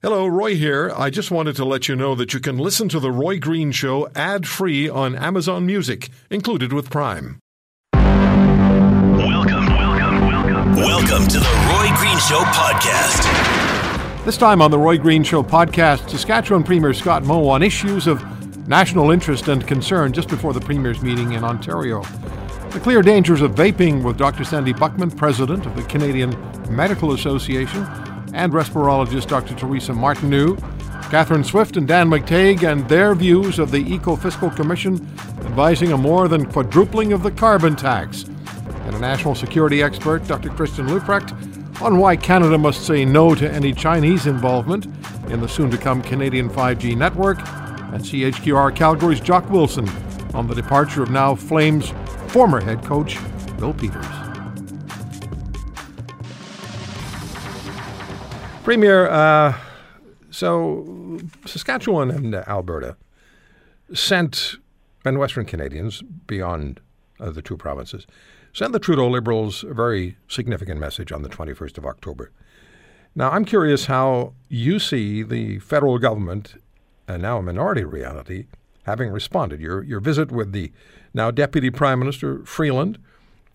Hello, Roy here. I just wanted to let you know that you can listen to The Roy Green Show ad free on Amazon Music, included with Prime. Welcome, welcome, welcome. Welcome to The Roy Green Show podcast. This time on The Roy Green Show podcast, Saskatchewan Premier Scott Moe on issues of national interest and concern just before the Premier's meeting in Ontario. The clear dangers of vaping with Dr. Sandy Buchman, President of the Canadian Medical Association and respirologist Dr. Teresa Martinu, Catherine Swift and Dan McTeague, and their views of the Eco Fiscal Commission advising a more than quadrupling of the carbon tax, and a national security expert, Dr. Christian Leuprecht, on why Canada must say no to any Chinese involvement in the soon to come Canadian 5G network, and CHQR Calgary's Jock Wilson on the departure of now Flames former head coach Bill Peters. Premier, uh, so Saskatchewan and Alberta sent, and Western Canadians beyond uh, the two provinces, sent the Trudeau Liberals a very significant message on the 21st of October. Now, I'm curious how you see the federal government, and now a minority reality, having responded. Your, your visit with the now Deputy Prime Minister Freeland,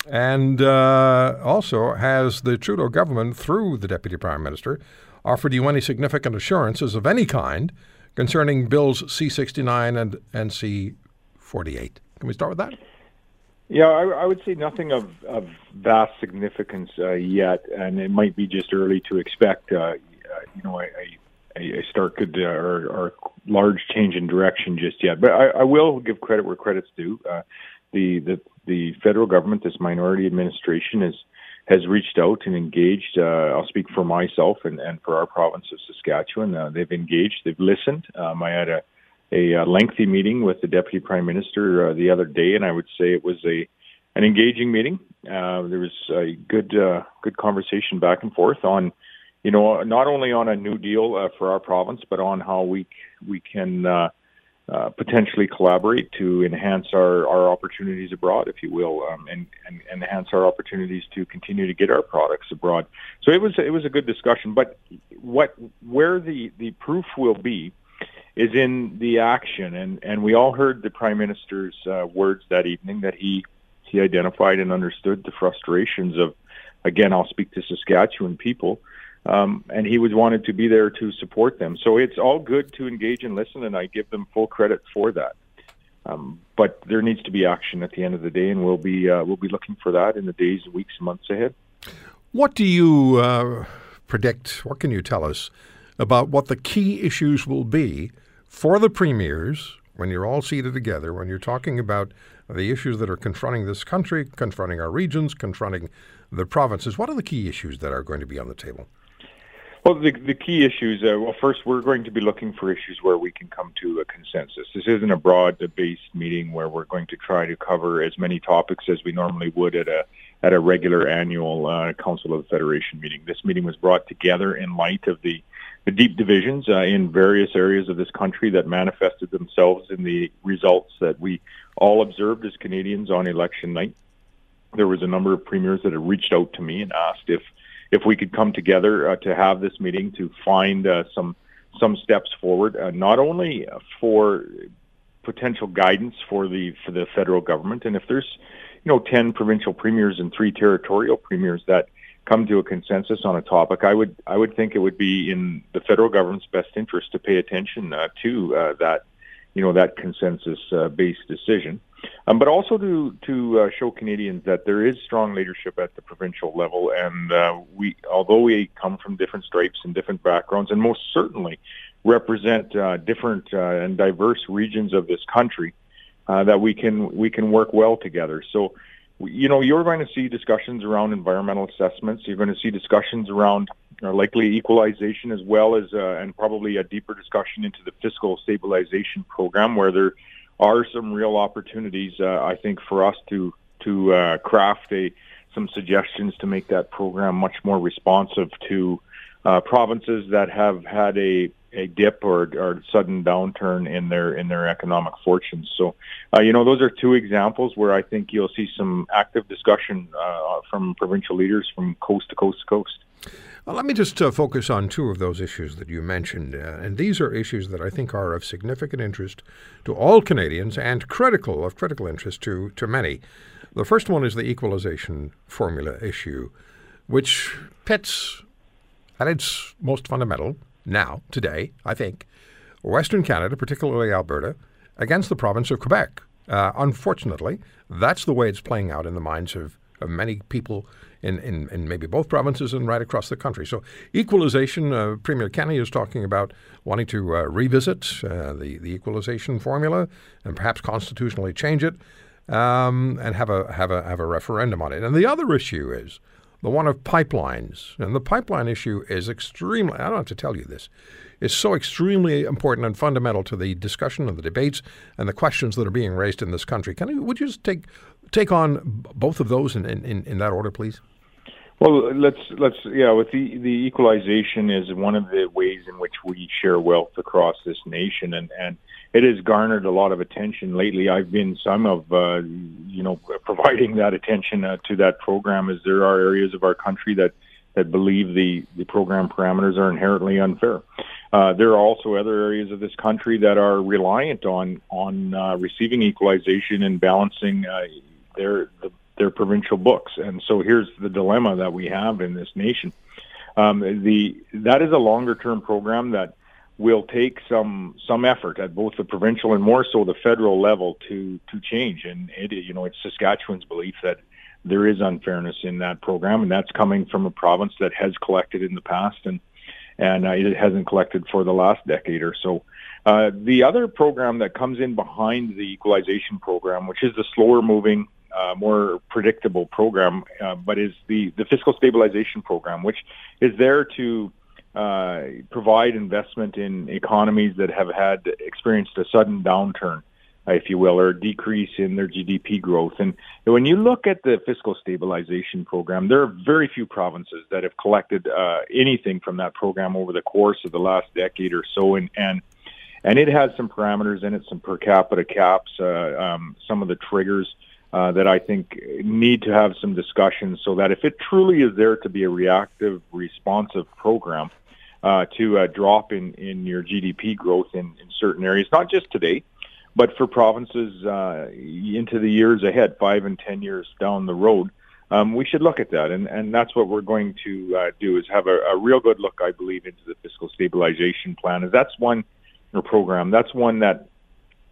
and uh, also has the Trudeau government, through the Deputy Prime Minister, offered you any significant assurances of any kind concerning Bills C 69 and, and C 48? Can we start with that? Yeah, I, I would say nothing of, of vast significance uh, yet, and it might be just early to expect, uh, you know, a start uh, or, or large change in direction just yet. But I, I will give credit where credit's due. Uh, the the the federal government, this minority administration, is has reached out and engaged. Uh, I'll speak for myself and, and for our province of Saskatchewan. Uh, they've engaged, they've listened. Um, I had a, a, a, lengthy meeting with the Deputy Prime Minister uh, the other day, and I would say it was a an engaging meeting. Uh, there was a good uh, good conversation back and forth on, you know, not only on a new deal uh, for our province, but on how we we can uh, potentially collaborate to enhance our, our opportunities abroad, if you will, um, and, and, enhance our opportunities to continue to get our products abroad. So it was it was a good discussion. But what where the, the proof will be is in the action, and, and we all heard the prime minister's uh, words that evening that he he identified and understood the frustrations of, again, I'll speak to Saskatchewan people um, and he was wanted to be there to support them. So it's all good to engage and listen, and I give them full credit for that. Um, but there needs to be action at the end of the day, and we'll be uh, we'll be looking for that in the days, weeks, months ahead. What do you uh, predict? What can you tell us about what the key issues will be for the premiers when you're all seated together? When you're talking about the issues that are confronting this country, confronting our regions, confronting the provinces, what are the key issues that are going to be on the table? Well, the, the key issues, uh, well, first, we're going to be looking for issues where we can come to a consensus. This isn't a broad-based meeting where we're going to try to cover as many topics as we normally would at a at a regular annual uh, Council of the Federation meeting. This meeting was brought together in light of the, the deep divisions uh, in various areas of this country that manifested themselves in the results that we all observed as Canadians on election night. There was a number of premiers that had reached out to me and asked if if we could come together uh, to have this meeting to find uh, some some steps forward, uh, not only for potential guidance for the for the federal government, and if there's you know ten provincial premiers and three territorial premiers that come to a consensus on a topic, I would I would think it would be in the federal government's best interest to pay attention uh, to uh, that you know that consensus uh, decision um, but also to to uh, show Canadians that there is strong leadership at the provincial level, and uh, we, although we come from different stripes and different backgrounds, and most certainly represent uh, different uh, and diverse regions of this country, uh, that we can we can work well together. So, you know, you're going to see discussions around environmental assessments. You're going to see discussions around uh, likely equalization, as well as uh, and probably a deeper discussion into the fiscal stabilization program, where there are some real opportunities, uh, I think, for us to to uh, craft a some suggestions to make that program much more responsive to uh, provinces that have had a a dip or, or sudden downturn in their in their economic fortunes. So, uh, you know, those are two examples where I think you'll see some active discussion uh, from provincial leaders from coast to coast to coast. Well, let me just uh, focus on two of those issues that you mentioned. Uh, and these are issues that I think are of significant interest to all Canadians and critical, of critical interest to, to many. The first one is the equalization formula issue, which pits, at its most fundamental, now, today, I think, Western Canada, particularly Alberta, against the province of Quebec. Uh, unfortunately, that's the way it's playing out in the minds of, of many people in, in, in, maybe both provinces and right across the country. So, equalization, uh, Premier Kenney is talking about wanting to uh, revisit uh, the, the equalization formula and perhaps constitutionally change it um, and have a, have, a, have a referendum on it. And the other issue is the one of pipelines. And the pipeline issue is extremely, I don't have to tell you this, is so extremely important and fundamental to the discussion and the debates and the questions that are being raised in this country. Can you, would you just take, take on both of those in, in, in that order, please? Well, let's let's yeah. With the the equalization is one of the ways in which we share wealth across this nation, and and it has garnered a lot of attention lately. I've been some of uh, you know providing that attention uh, to that program, as there are areas of our country that that believe the the program parameters are inherently unfair. Uh, there are also other areas of this country that are reliant on on uh, receiving equalization and balancing uh, their the, their provincial books. And so here's the dilemma that we have in this nation. Um, the that is a longer term program that will take some some effort at both the provincial and more so the federal level to to change. And it, you know, it's Saskatchewan's belief that there is unfairness in that program, and that's coming from a province that has collected in the past and and uh, it hasn't collected for the last decade or so. Uh, the other program that comes in behind the equalization program, which is the slower moving, uh, more predictable program, uh, but is the, the fiscal stabilization program, which is there to uh, provide investment in economies that have had experienced a sudden downturn, if you will, or decrease in their GDP growth. And when you look at the fiscal stabilization program, there are very few provinces that have collected uh, anything from that program over the course of the last decade or so, and and and it has some parameters in it, some per capita caps, uh, um, some of the triggers. Uh, that I think need to have some discussion so that if it truly is there to be a reactive, responsive program, uh, to a drop in, in your GDP growth in, in certain areas, not just today, but for provinces uh, into the years ahead, five and ten years down the road. Um, we should look at that, and, and that's what we're going to uh, do is have a, a real good look, I believe, into the fiscal stabilization plan. Is that's one or program that's one that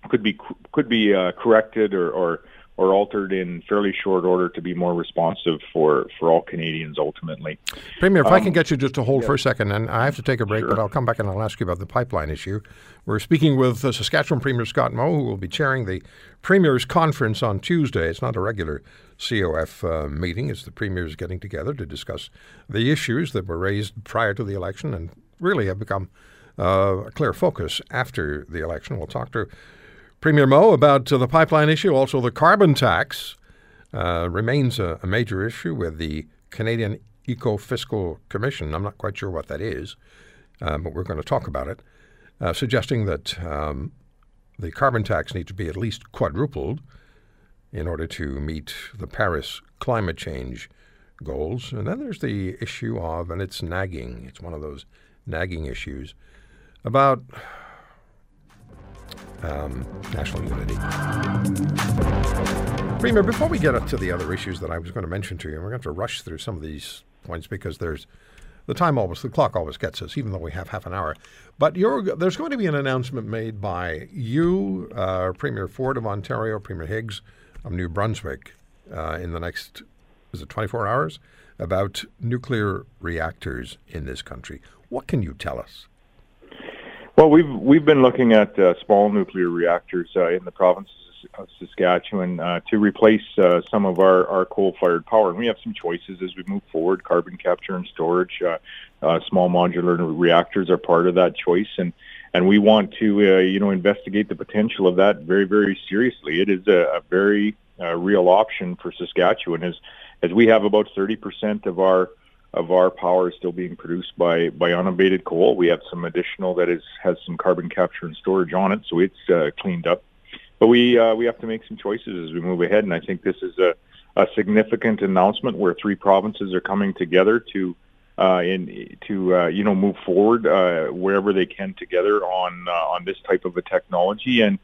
could be could be uh, corrected or, or or altered in fairly short order to be more responsive for, for all Canadians ultimately. Premier, if um, I can um, get you just to hold yeah. for a second, and I have to take a break, sure. but I'll come back and I'll ask you about the pipeline issue. We're speaking with uh, Saskatchewan Premier Scott Moe, who will be chairing the Premier's Conference on Tuesday. It's not a regular COF uh, meeting, it's the Premiers getting together to discuss the issues that were raised prior to the election and really have become uh, a clear focus after the election. We'll talk to Premier Moe about uh, the pipeline issue, also the carbon tax uh, remains a, a, major issue with the Canadian Eco Fiscal Commission. I'm not quite sure what that is, uh, but we're going to talk about it, uh, suggesting that um, the carbon tax needs to be at least quadrupled in order to meet the Paris climate change goals. And then there's the issue of, and it's nagging, it's one of those nagging issues about um, national unity. Premier, before we get up to the other issues that I was going to mention to you, we're going to, have to rush through some of these points because there's the time always, the clock always gets us, even though we have half an hour. But there's going to be an announcement made by you, uh, Premier Ford of Ontario, Premier Higgs of New Brunswick, uh, in the next, is it 24 hours, about nuclear reactors in this country. What can you tell us? Well, we've we've been looking at uh, small nuclear reactors uh, in the province of Saskatchewan uh, to replace uh, some of our, our coal-fired power, and we have some choices as we move forward. Carbon capture and storage, uh, uh, small modular reactors are part of that choice, and and we want to you know investigate the potential of that very very seriously. It is a, a very real option for Saskatchewan, as as we have about 30% of our of our power is still being produced by by unabated coal. We have some additional that is has some carbon capture and storage on it, so it's uh, cleaned up. But we uh, we have to make some choices as we move ahead, and I think this is a, a significant announcement where three provinces are coming together to uh, in to uh, you know move forward uh, wherever they can together on uh, on this type of a technology and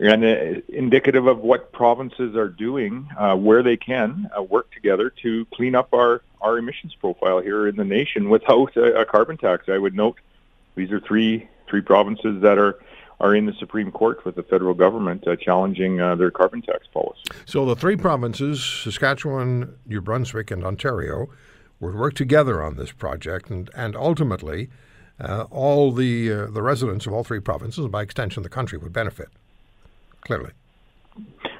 and uh, indicative of what provinces are doing uh, where they can uh, work together to clean up our, our emissions profile here in the nation without a, a carbon tax. I would note these are three three provinces that are are in the Supreme Court with the federal government uh, challenging uh, their carbon tax policy. So the three provinces, Saskatchewan, New Brunswick, and Ontario, would work together on this project, and and ultimately, uh, all the the residents of all three provinces, and by extension, the country, would benefit clearly.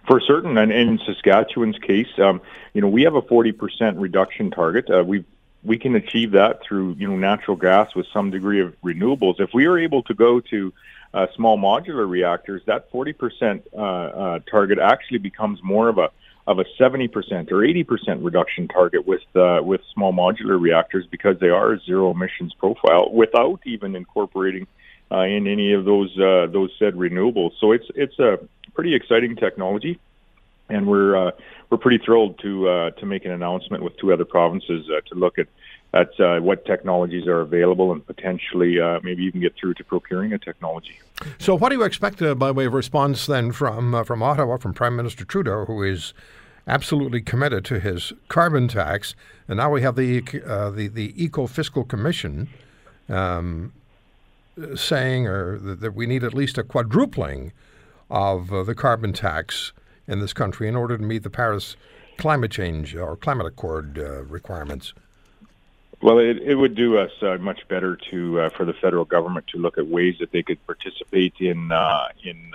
For certain, and in Saskatchewan's case, um, you know, we have a 40% reduction target. Uh, we we can achieve that through you know natural gas with some degree of renewables. If we are able to go to uh, small modular reactors, that 40% uh, uh, target actually becomes more of a of a 70% or 80% reduction target with uh, with small modular reactors because they are a zero emissions profile without even incorporating uh, in any of those uh, those said renewables. So it's it's a pretty exciting technology, and we're uh, we're pretty thrilled to uh, to make an announcement with two other provinces uh, to look at at uh, what technologies are available and potentially uh, maybe even get through to procuring a technology. So, what do you expect uh, by way of response then from uh, from Ottawa, from Prime Minister Trudeau, who is absolutely committed to his carbon tax, and now we have the uh, the the Eco Fiscal Commission. Um, saying or that we need at least a quadrupling of uh, the carbon tax in this country in order to meet the Paris climate change or climate accord uh, requirements? Well, it, it would do us uh, much better to uh, for the federal government to look at ways that they could participate in uh, in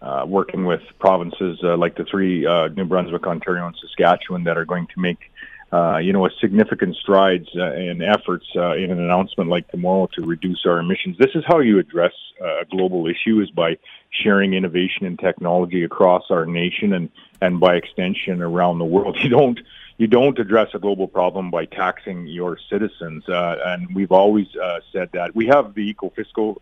uh, working with provinces like the three New Brunswick, Ontario, and Saskatchewan that are going to make uh, you know, a significant strides uh, and efforts uh, in an announcement like tomorrow to reduce our emissions. This is how you address uh, a global issue: is by sharing innovation and technology across our nation and and by extension around the world. You don't you don't address a global problem by taxing your citizens, uh, and we've always said that. We have the eco fiscal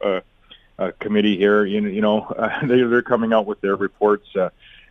committee here. You, you know, they, they're coming out with their reports.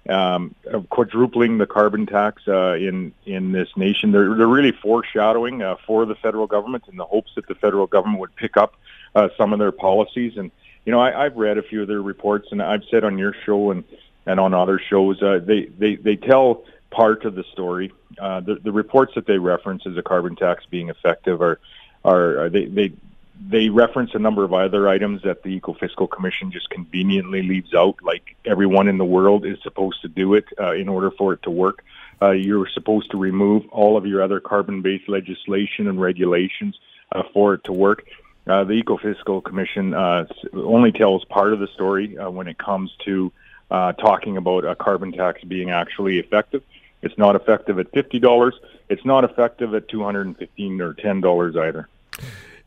Um, quadrupling the carbon tax uh, in in this nation. They're they're really foreshadowing uh, for the federal government in the hopes that the federal government would pick up uh, some of their policies. And you know, I, I've read a few of their reports, and I've said on your show and and on other shows, uh, they they they tell part of the story. Uh, the the reports that they reference as a carbon tax being effective are are, are they they they reference a number of other items that the Eco-Fiscal Commission just conveniently leaves out, like everyone in the world is supposed to do it uh, in order for it to work. Uh, you're supposed to remove all of your other carbon-based legislation and regulations uh, for it to work. Uh, the Eco-Fiscal Commission uh, only tells part of the story uh, when it comes to talking about a carbon tax being actually effective. It's not effective at $50. It's not effective at 215 or $10 either.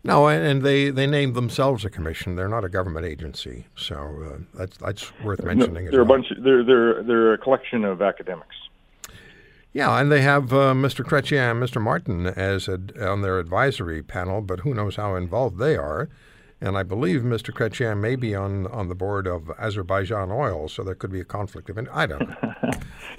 No, and they, they named themselves a commission. They're not a government agency, so uh, that's that's worth mentioning. No, they're well. a bunch. They're they're they're a collection of academics. Yeah, and they have uh, Mr. Chrétien and Mr. Martin as a, on their advisory panel, but who knows how involved they are. And I believe Mr. Chrétien may be on, on the board of Azerbaijan Oil, so there could be a conflict of interest. I don't know.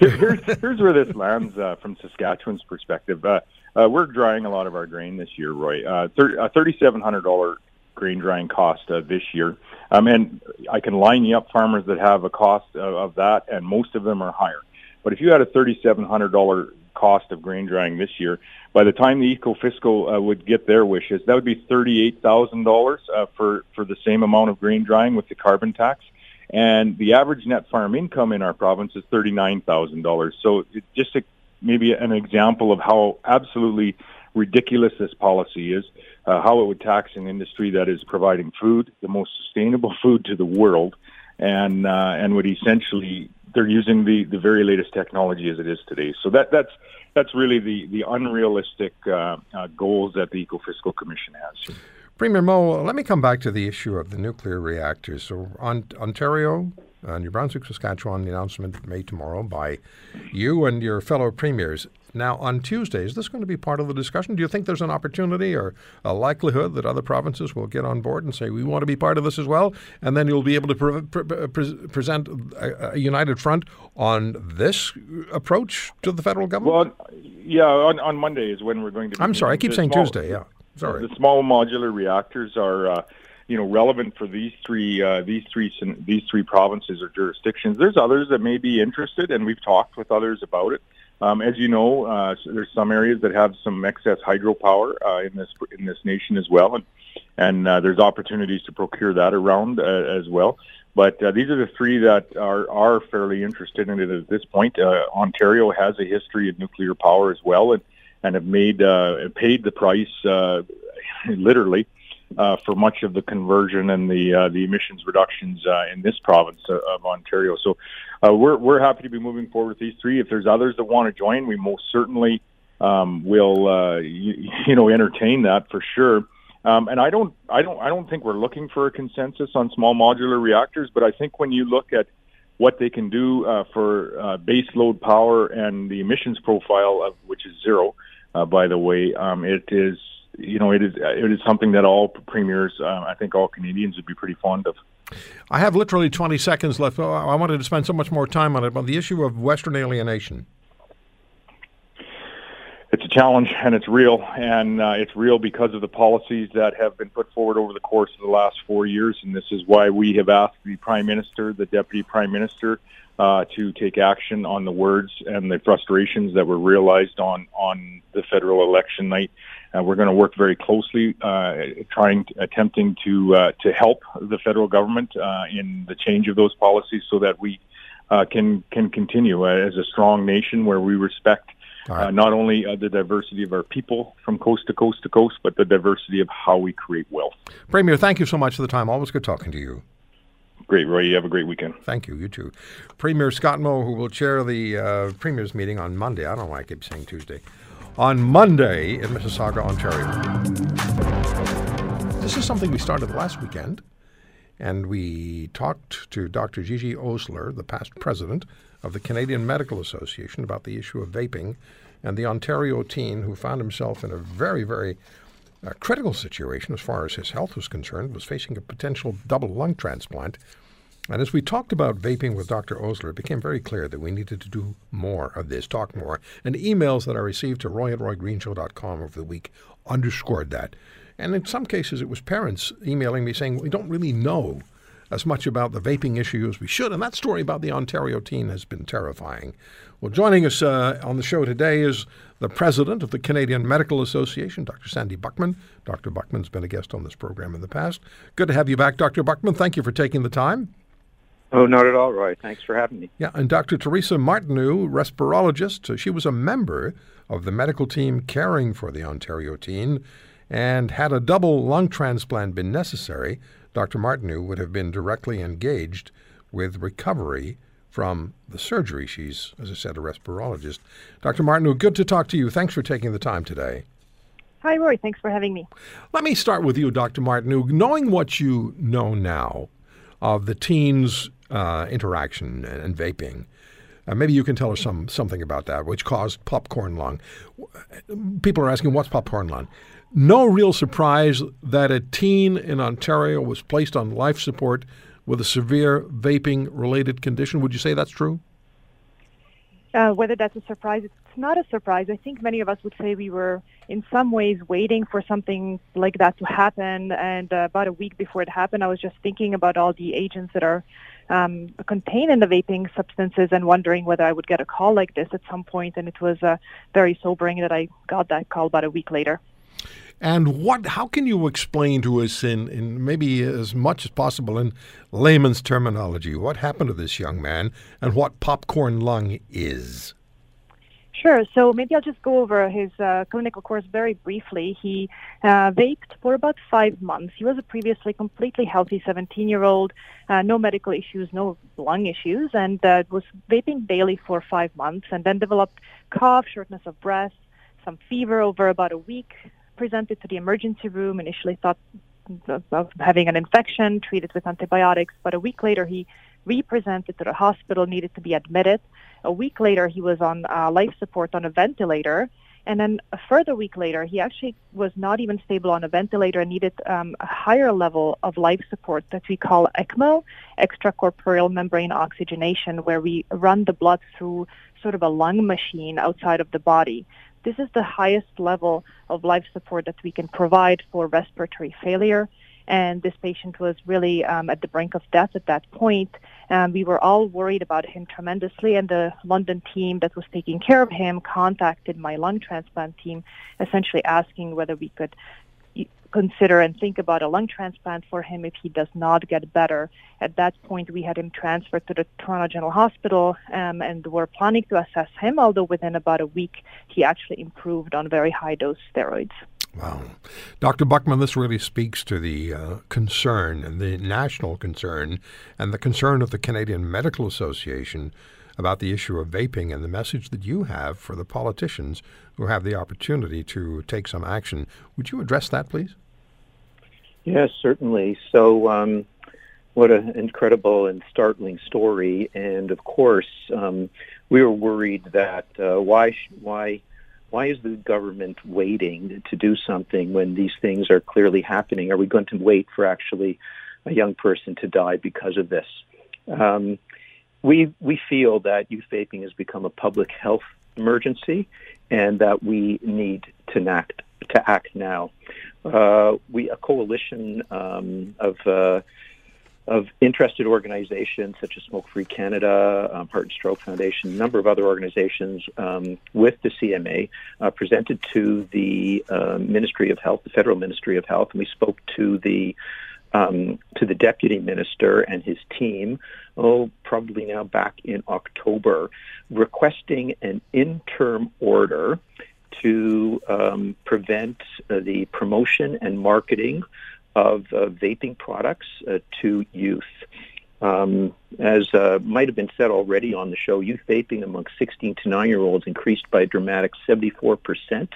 here's, here's where this lands uh, from Saskatchewan's perspective. Uh, uh, we're drying a lot of our grain this year, Roy. Uh, thir- uh, $3,700 grain drying cost uh, this year. Um, and I can line you up farmers that have a cost of, of that, and most of them are higher. But if you had a $3,700 cost of grain drying this year, by the time the eco fiscal uh, would get their wishes, that would be $38,000 uh, for, for the same amount of grain drying with the carbon tax. And the average net farm income in our province is $39,000. So just to maybe an example of how absolutely ridiculous this policy is, uh, how it would tax an industry that is providing food, the most sustainable food to the world, and uh, and would essentially they're using the, the very latest technology as it is today. So that that's that's really the the unrealistic uh, uh goals that the Eco Fiscal Commission has. Premier Moe, let me come back to the issue of the nuclear reactors. So, on, Ontario, uh, New Brunswick, Saskatchewan, the announcement made tomorrow by you and your fellow premiers. Now, on Tuesday, is this going to be part of the discussion? Do you think there's an opportunity or a likelihood that other provinces will get on board and say, we want to be part of this as well? And then you'll be able to pre- pre- pre- present a, a, united front on this approach to the federal government? Well, yeah, on, on Monday is when we're going to. I'm sorry, I keep saying small, Tuesday. Yeah, sorry. The small modular reactors are. Uh, you know, relevant for these three, uh, these three, these three provinces or jurisdictions. There's others that may be interested, and we've talked with others about it. Um, as you know, uh, there's some areas that have some excess hydropower uh, in this in this nation as well, and and uh, there's opportunities to procure that around uh, as well. But uh, these are the three that are are fairly interested in it at this point. Uh, Ontario has a history of nuclear power as well, and and have made paid the price literally uh, for much of the conversion and the uh, the emissions reductions uh, in this province of Ontario. So uh, we're we're happy to be moving forward with these three. If there's others that want to join, we most certainly um, will uh, you, you, know entertain that for sure. Um, and I don't I don't I don't think we're looking for a consensus on small modular reactors, but I think when you look at what they can do uh, for base load power and the emissions profile of which is zero, by the way, um, it is you know, it is it is something that all premiers, uh, I think, all Canadians would be pretty fond of. I have literally 20 seconds left. Oh, I wanted to spend so much more time on it, but the issue of Western alienation. It's a challenge, and it's real, and uh, it's real because of the policies that have been put forward over the course of the last four years. And this is why we have asked the Prime Minister, the Deputy Prime Minister, uh, to take action on the words and the frustrations that were realized on on the federal election night. Uh, we're going to work very closely, uh, trying, attempting to uh, to help the federal government uh, in the change of those policies, so that we uh, can can continue as a strong nation where we respect right. not only the diversity of our people from coast to coast to coast, but the diversity of how we create wealth. Premier, thank you so much for the time. Always good talking to you. Great, Roy. You have a great weekend. Thank you. You too. Premier Scott Moe, who will chair the uh, Premier's meeting on Monday. I don't know why I keep saying Tuesday. On Monday in Mississauga, Ontario. This is something we started last weekend, and we talked to Dr. Gigi Osler, the past president of the Canadian Medical Association, about the issue of vaping and the Ontario teen who found himself in a very, very a critical situation as far as his health was concerned, was facing a potential double lung transplant. And as we talked about vaping with Dr. Osler, it became very clear that we needed to do more of this, talk more. And emails that I received to roy at roygreenshow.com over the week underscored that. And in some cases, it was parents emailing me saying, we don't really know as much about the vaping issue as we should. And that story about the Ontario teen has been terrifying. Well, joining us uh, on the show today is the president of the Canadian Medical Association, Dr. Sandy Buchman. Dr. Buchman's been a guest on this program in the past. Good to have you back, Dr. Buchman. Thank you for taking the time. Oh, not at all, Roy. Thanks for having me. Yeah, and Dr. Teresa Martinu, respirologist. She was a member of the medical team caring for the Ontario teen, and had a double lung transplant been necessary, Dr. Martinu would have been directly engaged with recovery from the surgery. She's, as I said, a respirologist. Dr. Martinu, good to talk to you. Thanks for taking the time today. Hi, Roy. Thanks for having me. Let me start with you, Dr. Martinu. Knowing what you know now of the teens' uh, interaction and, and vaping, uh, maybe you can tell us some something about that, which caused popcorn lung. People are asking, what's popcorn lung? No real surprise that a teen in Ontario was placed on life support with a severe vaping related condition. Would you say that's true? Uh, whether that's a surprise, it's not a surprise. I think many of us would say we were in some ways waiting for something like that to happen. And uh, about a week before it happened, I was just thinking about all the agents that are um, contained in the vaping substances and wondering whether I would get a call like this at some point. And it was uh, very sobering that I got that call about a week later. And what? How can you explain to us, in, in maybe as much as possible in layman's terminology, what happened to this young man and what popcorn lung is? Sure. So maybe I'll just go over his uh, clinical course very briefly. He uh, vaped for about five months. He was a previously completely healthy 17-year-old, uh, no medical issues, no lung issues, and uh, was vaping daily for five months, and then developed cough, shortness of breath, some fever over about a week, presented to the emergency room, initially thought of having an infection, treated with antibiotics, but a week later he represented to the hospital, needed to be admitted. A week later, he was on uh, life support on a ventilator. And then a further week later, he actually was not even stable on a ventilator and needed um, a higher level of life support that we call ECMO, extracorporeal membrane oxygenation, where we run the blood through sort of a lung machine outside of the body. This is the highest level of life support that we can provide for respiratory failure and this patient was really um, at the brink of death at that point. And we were all worried about him tremendously, and the London team that was taking care of him contacted my lung transplant team, essentially asking whether we could consider and think about a lung transplant for him if he does not get better. At that point, we had him transferred to the Toronto General Hospital um, and were planning to assess him, although within about a week, he actually improved on very high dose steroids. Wow. Dr. Buchman, this really speaks to the uh, concern and the national concern and the concern of the Canadian Medical Association about the issue of vaping and the message that you have for the politicians who have the opportunity to take some action. Would you address that, please? Yes, certainly. So, um, what an incredible and startling story. And of course, um, we were worried that uh, why, why, why is the government waiting to do something when these things are clearly happening? Are we going to wait for actually a young person to die because of this? Um, we we feel that youth vaping has become a public health emergency, and that we need to act to act now. Uh, we a coalition um, of uh, of interested organizations such as Smoke Free Canada, um, Heart and Stroke Foundation, a number of other organizations um, with the CMA uh, presented to the uh, Ministry of Health, the Federal Ministry of Health, and we spoke to the um, to the deputy minister and his team. Oh, probably now back in October, requesting an interim order to um, prevent uh, the promotion and marketing of uh, vaping products uh, to youth. Um, as uh, might have been said already on the show, youth vaping among 16 to 9 year olds increased by a dramatic 74 percent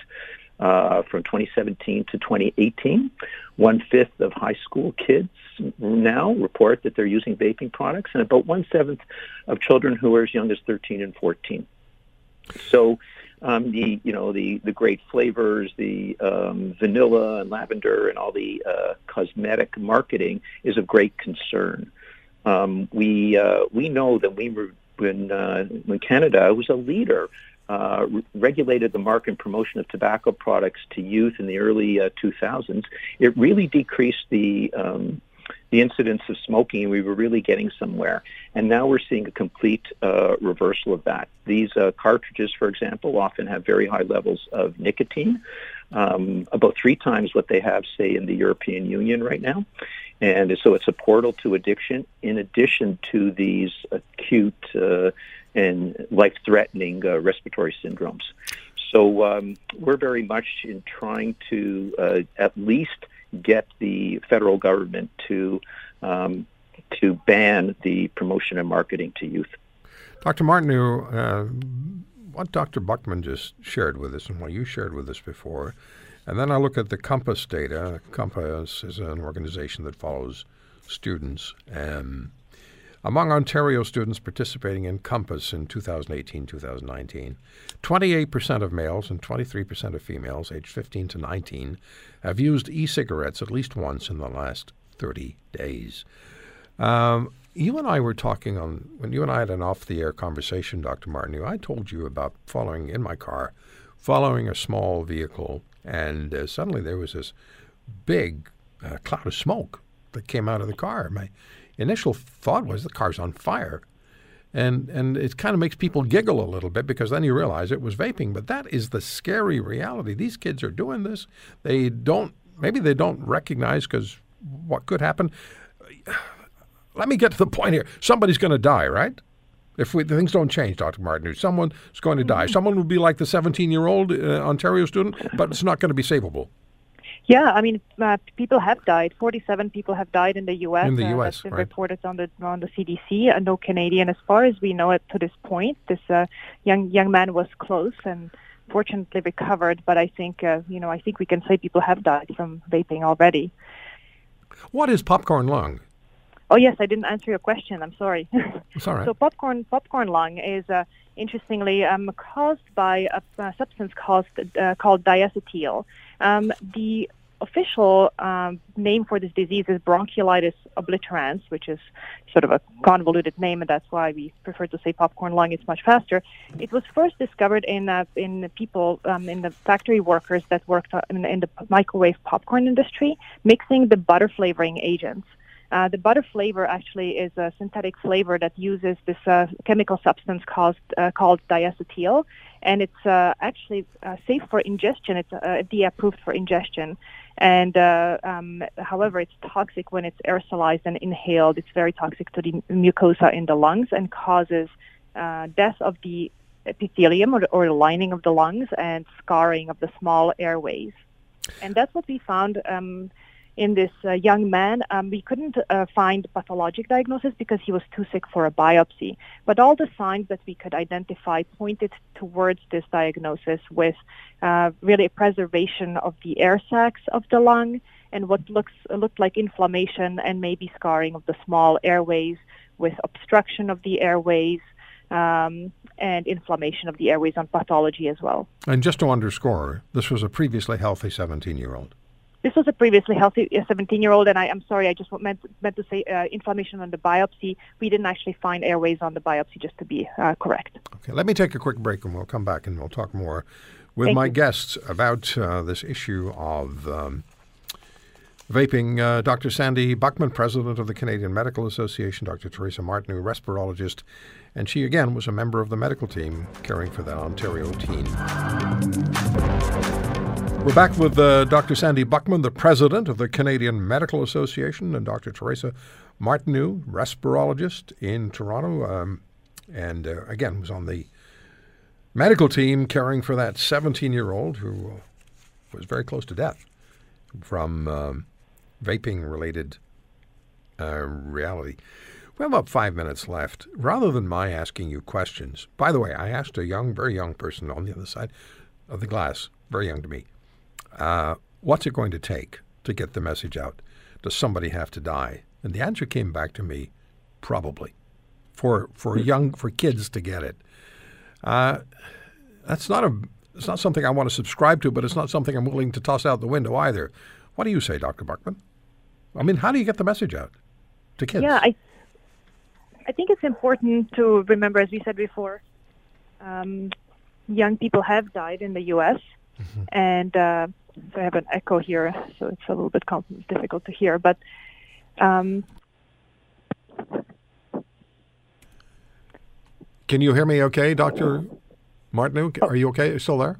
uh, from 2017 to 2018. One fifth of high school kids now report that they're using vaping products, and about one seventh of children who are as young as 13 and 14. So um, the you know the the great flavors, the um, vanilla and lavender, and all the uh, cosmetic marketing is of great concern. Um, we uh, we know that we were when uh, when Canada was a leader. Uh, re- regulated the market and promotion of tobacco products to youth in the early 2000s. Uh, it really decreased the um, the incidence of smoking, we were really getting somewhere. And now we're seeing a complete uh, reversal of that. These uh, cartridges, for example, often have very high levels of nicotine, um, about three times what they have, say, in the European Union right now. And so it's a portal to addiction, in addition to these acute uh, and life-threatening uh, respiratory syndromes. So um, we're very much in trying to uh, at least get the federal government to um, to ban the promotion and marketing to youth. Dr. Martinu, uh, what Dr. Buchman just shared with us and what you shared with us before, and then I look at the Compass data. Compass is an organization that follows students. and among Ontario students participating in Compass in 2018 2019, 28% of males and 23% of females aged 15 to 19 have used e cigarettes at least once in the last 30 days. Um, you and I were talking on, when you and I had an off the air conversation, Dr. Martin, I told you about following in my car, following a small vehicle, and uh, suddenly there was this big uh, cloud of smoke that came out of the car. My initial thought was the car's on fire. And, and it kind of makes people giggle a little bit because then you realize it was vaping. But that is the scary reality. These kids are doing this. They don't, maybe they don't recognize because what could happen. Let me get to the point here. Somebody's going to die, right? If we, things don't change, Dr. Martin, someone is going to die. Mm-hmm. Someone will be like the 17 year old uh, Ontario student, but it's not going to be savable. Yeah, I mean, uh, people have died. Forty-seven people have died in the U.S. In the uh, U.S., that's been right. reported on the on the CDC. Uh, no Canadian, as far as we know, it to this point. This uh, young young man was close and fortunately recovered. But I think uh, you know, I think we can say people have died from vaping already. What is popcorn lung? Oh yes, I didn't answer your question. I'm sorry. It's all right. so popcorn popcorn lung is uh, interestingly um, caused by a, substance called uh, called diacetyl. Um, the official um, name for this disease is bronchiolitis obliterans, which is sort of a convoluted name, and that's why we prefer to say popcorn lung. It's much faster. It was first discovered in uh, in people um, in the factory workers that worked uh, in, in the microwave popcorn industry, mixing the butter flavoring agents. Uh, the butter flavor actually is a synthetic flavor that uses this uh, chemical substance called uh, called diacetyl, and it's uh, actually uh, safe for ingestion. It's FDA approved for ingestion, and uh, um, however, it's toxic when it's aerosolized and inhaled. It's very toxic to the mucosa in the lungs and causes uh, death of the epithelium or, or the lining of the lungs and scarring of the small airways. And that's what we found. Um, in this uh, young man. Um, we couldn't uh, find pathologic diagnosis because he was too sick for a biopsy. But all the signs that we could identify pointed towards this diagnosis with uh, really a preservation of the air sacs of the lung and what looks looked like inflammation and maybe scarring of the small airways with obstruction of the airways. Um, and inflammation of the airways on pathology as well. And just to underscore, this was a previously healthy 17 year old. This was a previously healthy 17-year-old, and I, am sorry, I just meant meant to say uh, inflammation on the biopsy. We didn't actually find airways on the biopsy, just to be uh, correct. Okay, let me take a quick break, and we'll come back and we'll talk more with Thank my you. guests about uh, this issue of um, vaping. Uh, Dr. Sandy Buchman, president of the Canadian Medical Association, Dr. Teresa Martinu, respirologist, and she again was a member of the medical team caring for that Ontario teen. We're back with uh, Dr. Sandy Buchman, the president of the Canadian Medical Association, and Dr. Teresa Martinu, respirologist in Toronto, um, and uh, again was on the medical team caring for that 17-year-old who was very close to death from um, vaping-related uh, reality. We have about five minutes left. Rather than my asking you questions, by the way, I asked a young, very young person on the other side of the glass, very young to me, uh, what's it going to take to get the message out? Does somebody have to die? And the answer came back to me, probably, for for hmm. young for kids to get it. Uh, that's not a it's not something I want to subscribe to, but it's not something I'm willing to toss out the window either. What do you say, Dr. Buchman? I mean, how do you get the message out to kids? Yeah, I I think it's important to remember, as we said before, um, young people have died in the U.S. Mm-hmm. And uh, I have an echo here, so it's a little bit difficult to hear. But um, can you hear me? Okay, Doctor Martinu, are you okay? Are still there?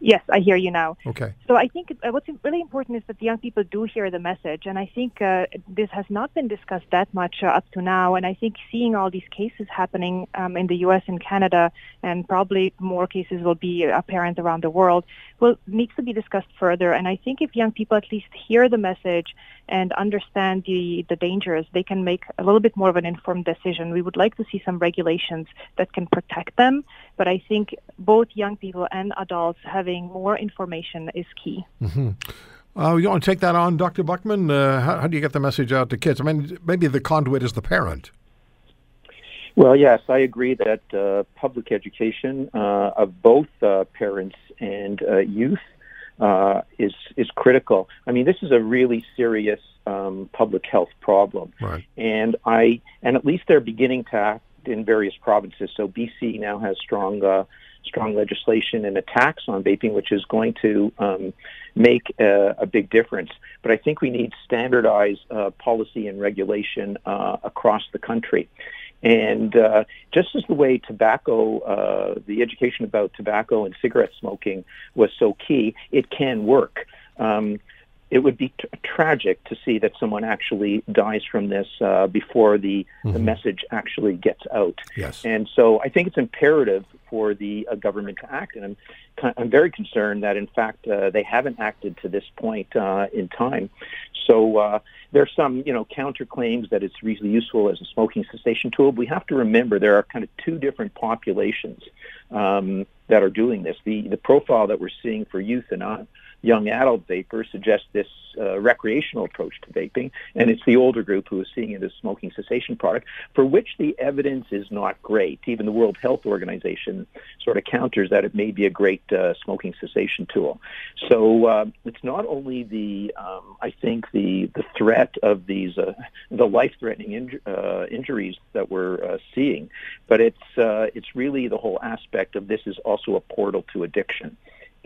Yes, I hear you now. Okay. So I think uh, what's really important is that the young people do hear the message, and I think uh, this has not been discussed that much uh, up to now. And I think seeing all these cases happening um, in the U.S. and Canada, and probably more cases will be apparent around the world, will needs to be discussed further. And I think if young people at least hear the message and understand the the dangers, they can make a little bit more of an informed decision. We would like to see some regulations that can protect them, but I think both young people and adults having more information is key. Mm-hmm. Uh, you want to take that on, Dr. Buchman? Uh, how, how, do you get the message out to kids? I mean, maybe the conduit is the parent. Well, yes, I agree that uh, public education uh, of both uh, parents and uh, youth is is critical. I mean, this is a really serious um, public health problem, right. and I and at least they're beginning to act in various provinces. So BC now has strong uh, strong legislation and a tax on vaping, which is going to um, make a, a, big difference. But I think we need standardized uh, policy and regulation uh, across the country. And uh, just as the way tobacco, uh, the education about tobacco and cigarette smoking was so key, it can work. Um, it would be t- tragic to see that someone actually dies from this uh, before the, mm-hmm. the message actually gets out. Yes. And so I think it's imperative for the uh, government to act. And I'm, I'm very concerned that, in fact, uh, they haven't acted to this point uh, in time. So uh, there's some, you know, counterclaims that it's really useful as a smoking cessation tool. But we have to remember there are kind of two different populations um, that are doing this. The the profile that we're seeing for youth and young adult vapers suggest this uh, recreational approach to vaping, and it's the older group who is seeing it as smoking cessation product, for which the evidence is not great. Even the World Health Organization sort of counters that it may be a great uh, smoking cessation tool. So uh, it's not only the, um, I think the the threat of these uh, the life-threatening uh, injuries that we're uh, seeing, but it's it's really the whole aspect of this is also a portal to addiction.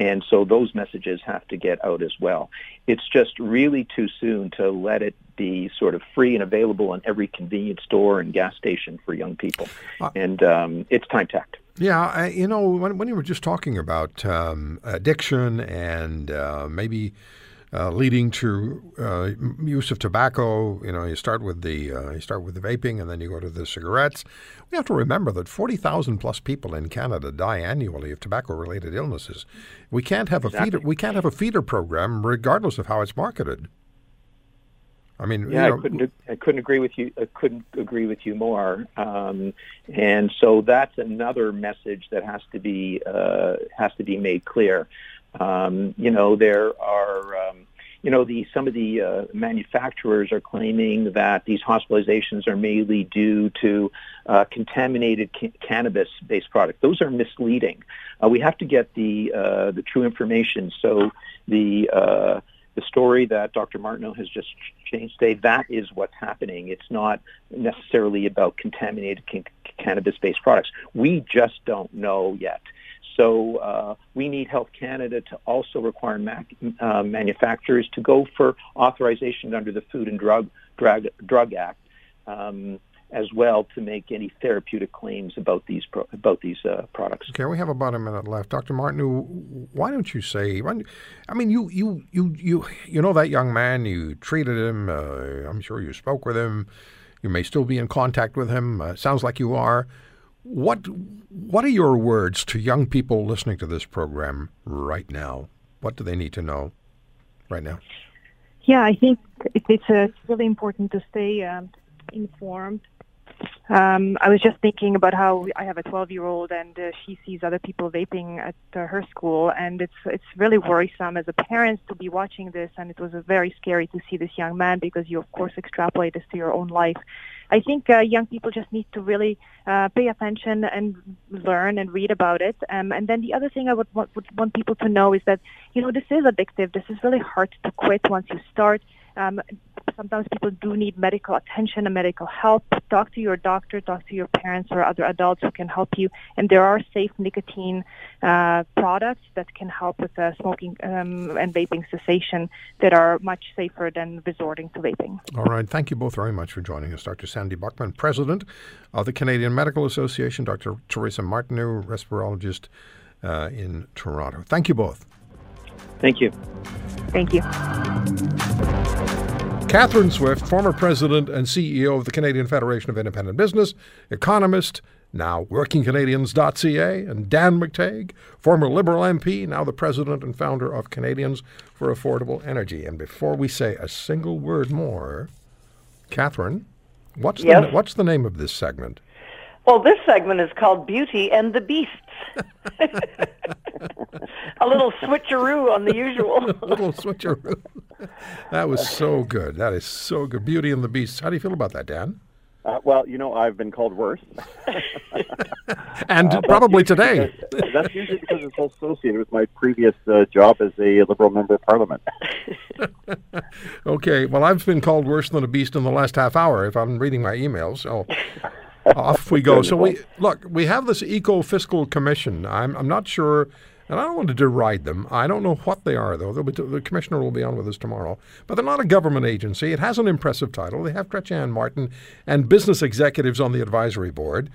And so those messages have to get out as well. It's just really too soon to let it be sort of free and available in every convenience store and gas station for young people. Uh, and um, it's time to act. Yeah, I, you know, when, when you were just talking about um, addiction and uh, maybe uh, leading to uh, use of tobacco. You know, you start with the uh, you start with the vaping, and then you go to the cigarettes. We have to remember that forty thousand plus people in Canada die annually of tobacco-related illnesses. We can't have exactly. a feeder. We can't have a feeder program, regardless of how it's marketed. I mean, yeah, you know, I couldn't. I couldn't agree with you. I couldn't agree with you more. Um, and so that's another message that has to be uh, has to be made clear. Um, you know, there are, um, you know, the some of the uh, manufacturers are claiming that these hospitalizations are mainly due to uh, contaminated ca- cannabis-based products. Those are misleading. Uh, we have to get the uh, the true information. So the uh, the story that Dr. Martinu has just changed today, that is what's happening. It's not necessarily about contaminated ca- cannabis-based products. We just don't know yet. So uh, we need Health Canada to also require mac- uh, manufacturers to go for authorization under the Food and Drug Drug, Drug Act. Um, as well to make any therapeutic claims about these pro- about these uh, products. Okay, we have about a minute left, Dr. Martin. Why don't you say? I mean, you you you you you know that young man. You treated him. Uh, I'm sure you spoke with him. You may still be in contact with him. Uh, sounds like you are. What what are your words to young people listening to this program right now? What do they need to know right now? Yeah, I think it's, uh, really important to stay um, informed um, I was just thinking about how I have a 12 year old and uh, she sees other people vaping at uh, her school, and it's it's really worrisome as a parent to be watching this, and it was very scary to see this young man because you of course extrapolate this to your own life. I think uh, young people just need to really uh, pay attention and learn and read about it. Um, and then the other thing I would want, would want people to know is that you know this is addictive. This is really hard to quit once you start. Um, sometimes people do need medical attention and medical help. Talk to your doctor, talk to your parents or other adults who can help you. And there are safe nicotine uh, products that can help with uh, smoking um, and vaping cessation that are much safer than resorting to vaping. All right. Thank you both very much for joining us. Dr. Sandy Buchman, President of the Canadian Medical Association, Dr. Teresa Martinu, respirologist uh, in Toronto. Thank you both. Thank you. Thank you. Catherine Swift, former president and CEO of the Canadian Federation of Independent Business, economist, now workingcanadians.ca, and Dan McTeague, former Liberal MP, now the president and founder of Canadians for Affordable Energy. And before we say a single word more, Catherine, what's, yes? the, what's the name of this segment? Well, this segment is called Beauty and the Beasts. a little switcheroo on the usual. a little switcheroo. That was so good. That is so good. Beauty and the Beast. How do you feel about that, Dan? Uh, well, you know, I've been called worse. and uh, probably today. Because, that's usually because it's associated with my previous uh, job as a Liberal member of Parliament. okay, well, I've been called worse than a beast in the last half hour if I'm reading my emails. So off we go. So we look, we have this eco fiscal commission. I'm, I'm not sure and I don't want to deride them. I don't know what they are, though. Be, the commissioner will be on with us tomorrow. But they're not a government agency. It has an impressive title. They have Gretchen Martin and business executives on the advisory board.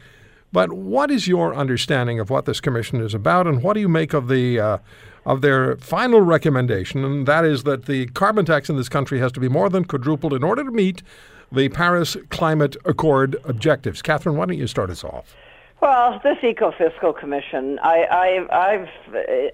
But what is your understanding of what this commission is about, and what do you make of the uh, of their final recommendation? And that is that the carbon tax in this country has to be more than quadrupled in order to meet the Paris Climate Accord objectives. Catherine, why don't you start us off? Well, this Eco-Fiscal Commission, I, I,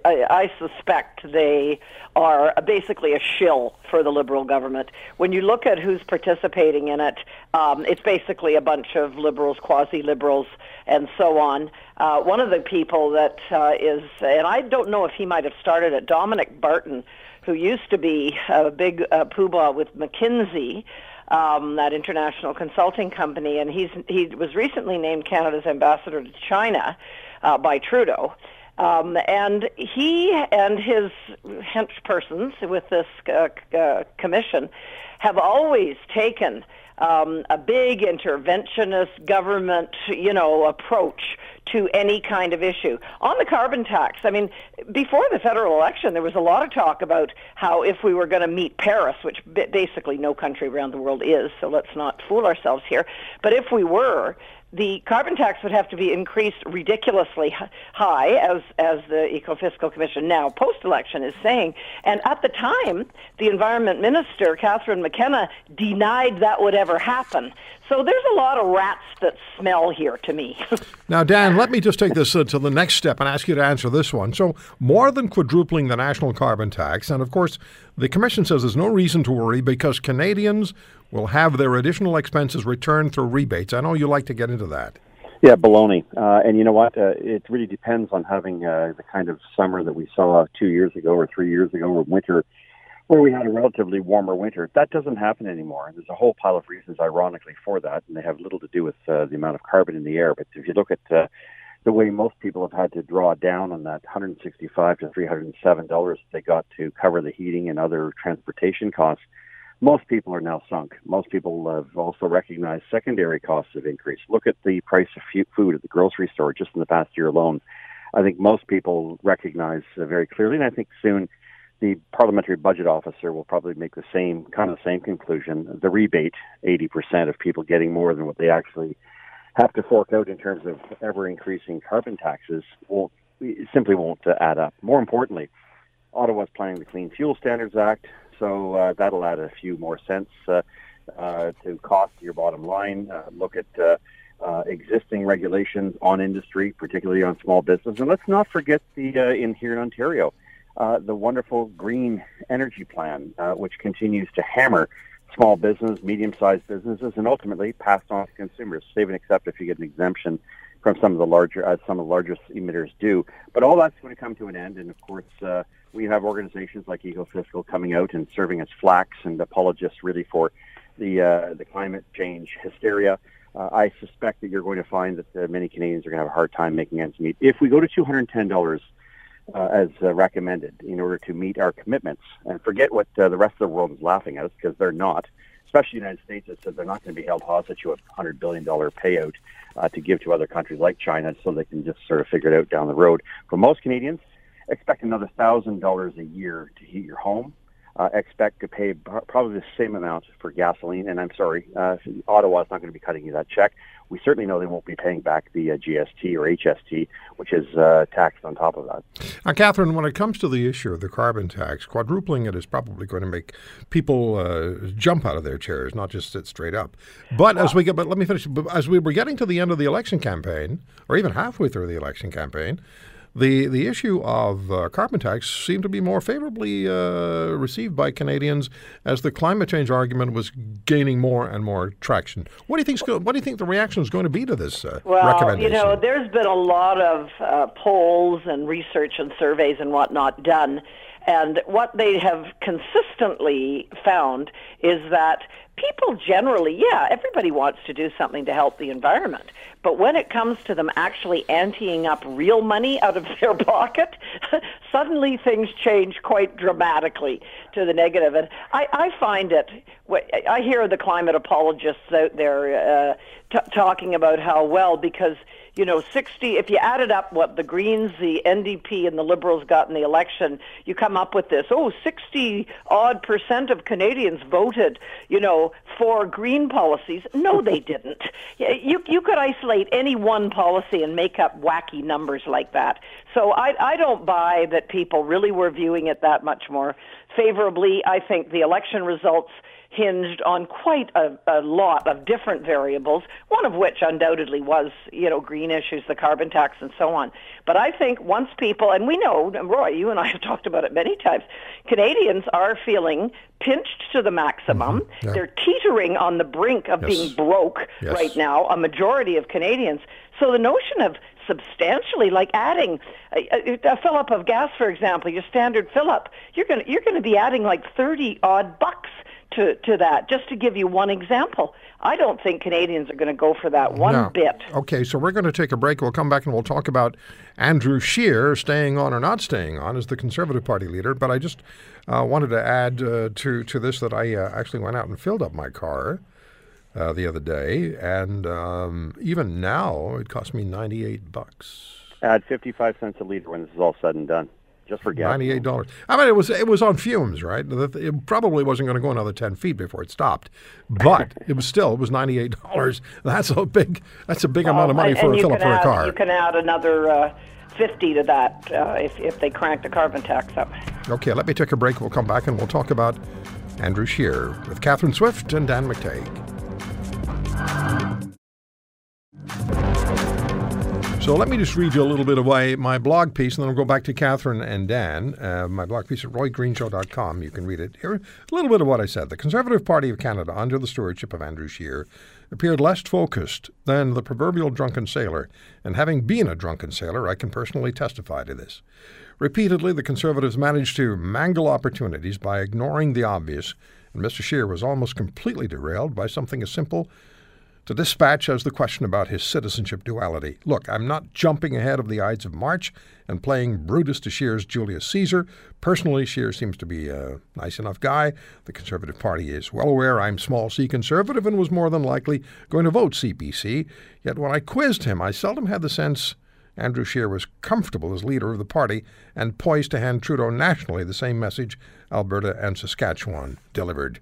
I, I suspect they are basically a shill for the Liberal government. When you look at who's participating in it, um, it's basically a bunch of Liberals, quasi-Liberals, and so on. Uh, one of the people that uh, is, and I don't know if he might have started it, Dominic Barton, who used to be a big uh, poobah with McKinsey, um, that international consulting company, and he's he was recently named Canada's ambassador to China uh, by Trudeau. Um, and he and his hench persons with this uh, uh, commission have always taken um, a big interventionist government, you know, approach to any kind of issue. On the carbon tax, I mean, before the federal election, there was a lot of talk about how if we were going to meet Paris, which basically no country around the world is, so let's not fool ourselves here, but if we were, the carbon tax would have to be increased ridiculously high, as as the Ecofiscal Commission now post-election is saying. And at the time, the Environment Minister Catherine McKenna denied that would ever happen. So there's a lot of rats that smell here to me. now, Dan, let me just take this uh, to the next step and ask you to answer this one. So, more than quadrupling the national carbon tax, and of course, the Commission says there's no reason to worry because Canadians will have their additional expenses returned through rebates. I know you like to get into that. Yeah, baloney. Uh, and you know what? Uh, it really depends on having uh, the kind of summer that we saw two years ago or three years ago, or winter, where we had a relatively warmer winter. That doesn't happen anymore. And there's a whole pile of reasons, ironically, for that, and they have little to do with uh, the amount of carbon in the air. But if you look at uh, the way most people have had to draw down on that 165 to 307 dollars they got to cover the heating and other transportation costs, most people are now sunk. Most people have also recognized secondary costs have increased. Look at the price of food at the grocery store just in the past year alone. I think most people recognize uh, very clearly, and I think soon the parliamentary budget officer will probably make the same kind of same conclusion. The rebate, 80% of people getting more than what they actually have to fork out in terms of ever increasing carbon taxes, won't simply won't uh, add up. More importantly, Ottawa's planning the Clean Fuel Standards Act. So uh, that'll add a few more cents uh, uh, to cost your bottom line. Uh, look at uh, existing regulations on industry, particularly on small business, and let's not forget the in here in Ontario, the wonderful green energy plan, which continues to hammer small business, medium-sized businesses, and ultimately passed on to consumers. Save and except if you get an exemption from some of the larger, as some of the largest emitters do. But all that's going to come to an end, and of course. Uh, we have organizations like Ecofiscal coming out and serving as flacks and apologists really for the uh, the climate change hysteria. Uh, I suspect that you're going to find that uh, many Canadians are going to have a hard time making ends meet. If we go to $210 uh, as uh, recommended in order to meet our commitments, and forget what uh, the rest of the world is laughing at us because they're not, especially the United States that said they're not going to be held hostage to a $100 billion payout uh, to give to other countries like China so they can just sort of figure it out down the road. For most Canadians, expect another thousand dollars a year to heat your home. Uh, expect to pay probably the same amount for gasoline. And I'm sorry, uh, is not going to be cutting you that check. We certainly know they won't be paying back the uh, GST or HST, which is uh, taxed on top of that. Catherine, when it comes to the issue of the carbon tax, quadrupling it is probably going to make people uh, jump out of their chairs, not just sit straight up. But as we get, but let me finish. As we were getting to the end of the election campaign, or even halfway through the election campaign, the the issue of uh, carbon tax seemed to be more favorably uh, received by Canadians as the climate change argument was gaining more and more traction. What do you think? What do you think the reaction is going to be to this uh, well, recommendation? you know, there's been a lot of uh, polls and research and surveys and whatnot done, and what they have consistently found is that people generally, yeah, everybody wants to do something to help the environment. But when it comes to them actually anteing up real money out of their pocket, suddenly things change quite dramatically to the negative. And I, I find it, I hear the climate apologists out there uh, t- talking about how, well, because you know, 60, if you added up what the Greens, the NDP, and the Liberals got in the election, you come up with this, oh, 60 odd percent of Canadians voted, you know, for Green policies. No, they didn't. You, you could isolate any one policy and make up wacky numbers like that. So I, I don't buy that people really were viewing it that much more favorably. I think the election results hinged on quite a, a lot of different variables, one of which undoubtedly was, you know, green issues, the carbon tax, and so on. But I think once people, and we know, Roy, you and I have talked about it many times, Canadians are feeling pinched to the maximum. Mm-hmm. Yeah. They're teetering on the brink of yes. being broke yes. right now, a majority of Canadians. So the notion of substantially, like adding a, a, a fill up of gas, for example, your standard fill up. You're going you're going to be adding like thirty odd bucks to, to that, just to give you one example. I don't think Canadians are going to go for that one No. bit. Okay, so we're going to take a break. We'll come back and we'll talk about Andrew Scheer staying on or not staying on as the Conservative Party leader. But I just uh, wanted to add uh, to to this that I uh, actually went out and filled up my car uh, the other day, and um, even now it cost me ninety eight bucks. Add 55 cents a liter when this is all said and done, just for gas. Ninety-eight dollars. I mean, it was it was on fumes, right? It probably wasn't going to go another ten feet before it stopped, but it was still it was ninety-eight dollars. That's a big that's a big amount of money and, for and a you fill up can for a car. You can add another uh, 50 to that uh, if, if they crank the carbon tax up. Okay, let me take a break. We'll come back and we'll talk about Andrew Scheer with Catherine Swift and Dan McTeague. So let me just read you a little bit of my, my blog piece, and then I'll go back to Catherine and Dan. Uh, my blog piece at roygreenshow.com. You can read it. Here, a little bit of what I said. The Conservative Party of Canada, under the stewardship of Andrew Scheer, appeared less focused than the proverbial drunken sailor. And having been a drunken sailor, I can personally testify to this. Repeatedly, the Conservatives managed to mangle opportunities by ignoring the obvious, and Mr. Scheer was almost completely derailed by something as simple to dispatch as the question about his citizenship duality. Look, I'm not jumping ahead of the Ides of March and playing Brutus to Scheer's Julius Caesar. Personally, Scheer seems to be a nice enough guy. The Conservative Party is well aware I'm small c conservative and was more than likely going to vote CPC. Yet when I quizzed him, I seldom had the sense Andrew Scheer was comfortable as leader of the party and poised to hand Trudeau nationally the same message Alberta and Saskatchewan delivered.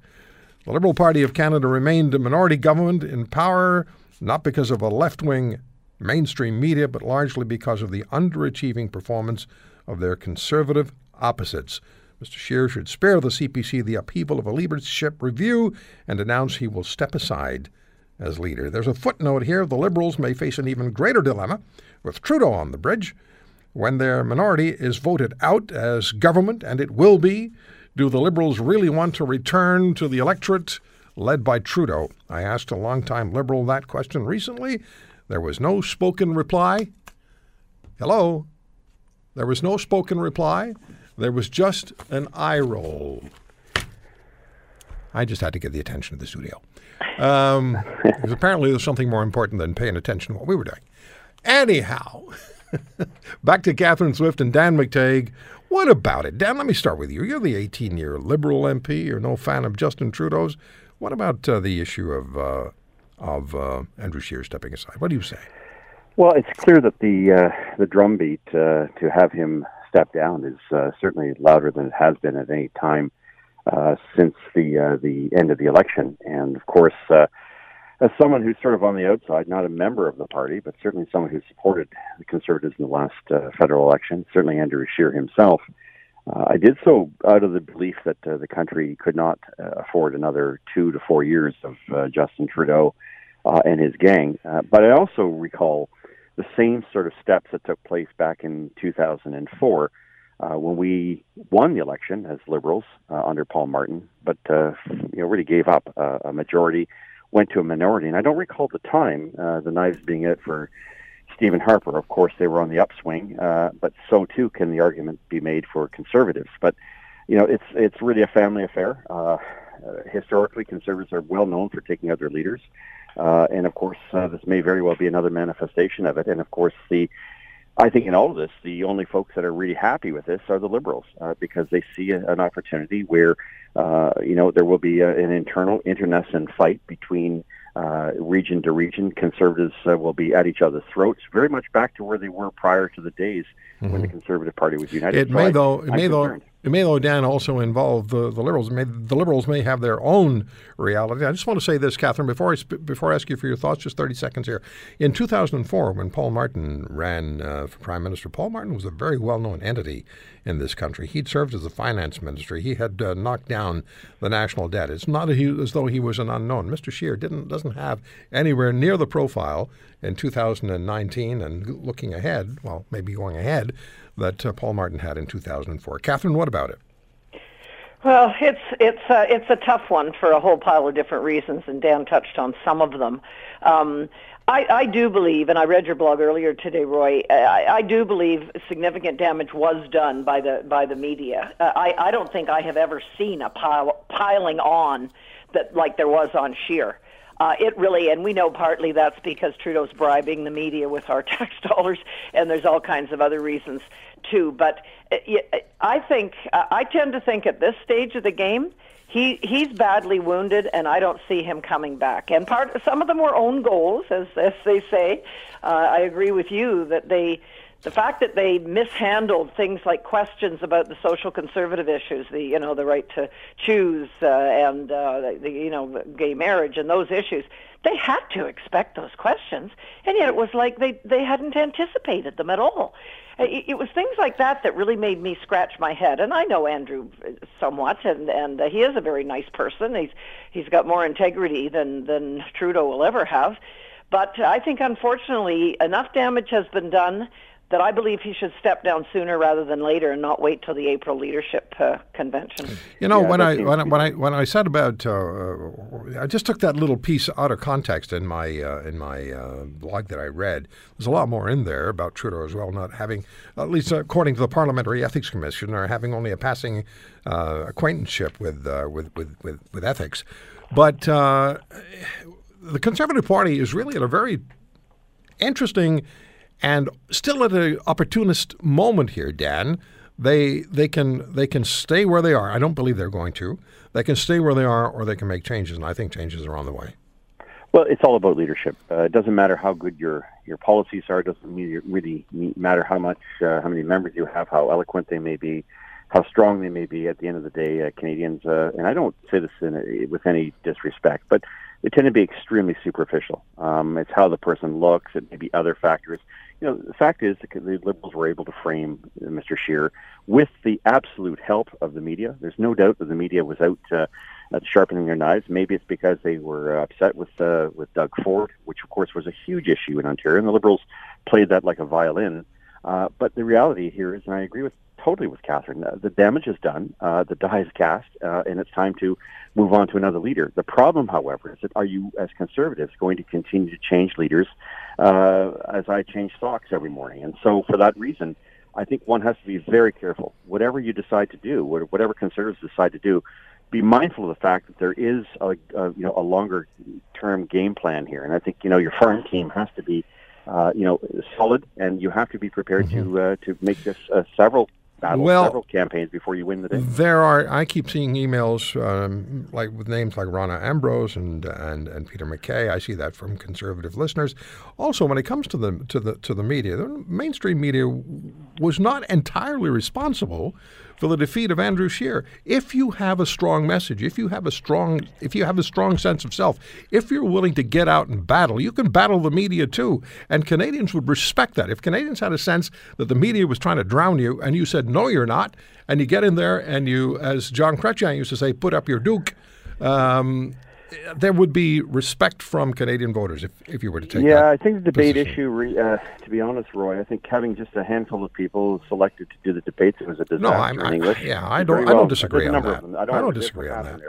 The Liberal Party of Canada remained a minority government in power, not because of a left wing mainstream media, but largely because of the underachieving performance of their conservative opposites. Mr. Scheer should spare the CPC the upheaval of a leadership review and announce he will step aside as leader. There's a footnote here the Liberals may face an even greater dilemma with Trudeau on the bridge. When their minority is voted out as government, and it will be, do the Liberals really want to return to the electorate led by Trudeau? I asked a longtime Liberal that question recently. There was no spoken reply. Hello? There was no spoken reply. There was just an eye roll. I just had to get the attention of the studio. Um, because apparently there's something more important than paying attention to what we were doing. Anyhow, back to Catherine Swift and Dan McTeague. What about it? Dan, let me start with you. You're the 18 year Liberal MP. You're no fan of Justin Trudeau's. What about uh, the issue of, uh, of uh, Andrew Scheer stepping aside? What do you say? Well, it's clear that the uh, the drumbeat uh, to have him step down is uh, certainly louder than it has been at any time since the the end of the election. And of course, as someone who's sort of on the outside, not a member of the party, but certainly someone who supported the Conservatives in the last uh, federal election, certainly Andrew Scheer himself. Uh, I did so out of the belief that uh, the country could not uh, afford another two to four years of uh, Justin Trudeau uh, and his gang. But I also recall the same sort of steps that took place back in 2004 uh, when we won the election as Liberals under Paul Martin, but you know really gave up a majority, went to a minority, and I don't recall the time uh, the knives being out for Stephen Harper. Of course, they were on the upswing, uh, but so too can the argument be made for Conservatives. But you know, it's it's really a family affair. Uh, uh, historically, Conservatives are well known for taking out their leaders. Uh, and of course, uh, this may very well be another manifestation of it. And of course, the I think in all of this, the only folks that are really happy with this are the liberals uh, because they see a, an opportunity where uh, you know there will be a, an internal internecine fight between uh, region to region. Conservatives uh, will be at each other's throats, very much back to where they were prior to the days when the Conservative Party was united. It So may I- though. It I'm may though. It may though. Dan also involve the, the liberals. May, the liberals may have their own reality. I just want to say this, Catherine, before I before I ask you for your thoughts, just thirty seconds here. In two thousand and four, when Paul Martin ran uh, for prime minister, Paul Martin was a very well known entity in this country. He'd served as the finance minister. He had uh, knocked down the national debt. It's not as though he was an unknown. Mr. Scheer didn't doesn't have anywhere near the profile in 2019 and looking ahead. Well, maybe going ahead that uh, Paul Martin had in 2004. Catherine, what about it? Well, it's it's uh, it's a tough one for a whole pile of different reasons, and Dan touched on some of them. Um, I, I do believe, and I read your blog earlier today, Roy. I, I do believe significant damage was done by the by the media. Uh, I, I don't think I have ever seen a pile piling on that like there was on Scheer. Uh, it really, and we know partly that's because Trudeau's bribing the media with our tax dollars, and there's all kinds of other reasons too. But uh, I think uh, I tend to think at this stage of the game, he he's badly wounded, and I don't see him coming back. And part some of them were own goals, as as they say. Uh, I agree with you that they. The fact that they mishandled things like questions about the social conservative issues, the you know the right to choose uh, and uh, the you know gay marriage and those issues, they had to expect those questions, and yet it was like they they hadn't anticipated them at all. It, it was things like that that really made me scratch my head. And I know Andrew somewhat, and and uh, he is a very nice person. He's he's got more integrity than than Trudeau will ever have. But I think, unfortunately, enough damage has been done that I believe he should step down sooner rather than later and not wait till the April leadership uh, convention. You know, yeah, when, I, when I when I when I said about, uh, I just took that little piece out of context in my uh, in my uh, blog that I read. There's a lot more in there about Trudeau as well, not having, at least according to the Parliamentary Ethics Commission, or having only a passing uh, acquaintanceship with, uh, with, with with with ethics, but. the Conservative Party is really at a very interesting and still at an opportunist moment here, Dan. They they can they can stay where they are. I don't believe they're going to. They can stay where they are, or they can make changes, and I think changes are on the way. Well, it's all about leadership. Uh, it doesn't matter how good your your policies are. It doesn't really matter how much uh, how many members you have, how eloquent they may be, how strong they may be. At the end of the day, uh, Canadians, uh, and I don't say this a, with any disrespect, but they tend to be extremely superficial. Um, it's how the person looks. It may be other factors you know, the fact is the Liberals were able to frame Mr. Scheer with the absolute help of the media. There's no doubt that the media was out uh, sharpening their knives. Maybe it's because they were upset with uh, with Doug Ford, which of course was a huge issue in Ontario, and the Liberals played that like a violin. Uh, but the reality here is, and I agree with totally with Catherine. Uh, the damage is done. Uh, the die is cast, uh, and it's time to move on to another leader. The problem, however, is that are you, as conservatives, going to continue to change leaders uh, as I change socks every morning? And so, for that reason, I think one has to be very careful. Whatever you decide to do, whatever conservatives decide to do, be mindful of the fact that there is a, a you know a longer term game plan here. And I think you know your farm team has to be. Uh, you know, solid, and you have to be prepared mm-hmm. to uh, to make this uh, several battle well, several campaigns before you win the day. There are. I keep seeing emails um, like with names like Rona Ambrose and and and Peter MacKay. I see that from conservative listeners. Also, when it comes to the to the to the media, the mainstream media was not entirely responsible for the defeat of Andrew Scheer. If you have a strong message, if you have a strong if you have a strong sense of self, if you're willing to get out and battle, you can battle the media too. And Canadians would respect that. If Canadians had a sense that the media was trying to drown you and you said, no, you're not, and you get in there and you, as John Chrétien used to say, put up your duke, um, there would be respect from Canadian voters if, if you were to take. Yeah, I think the debate position. issue. Uh, to be honest, Roy, I think having just a handful of people selected to do the debates was a disaster no, I'm, in English. I, yeah, I don't. Well. I don't disagree on that. I don't, I don't disagree on that.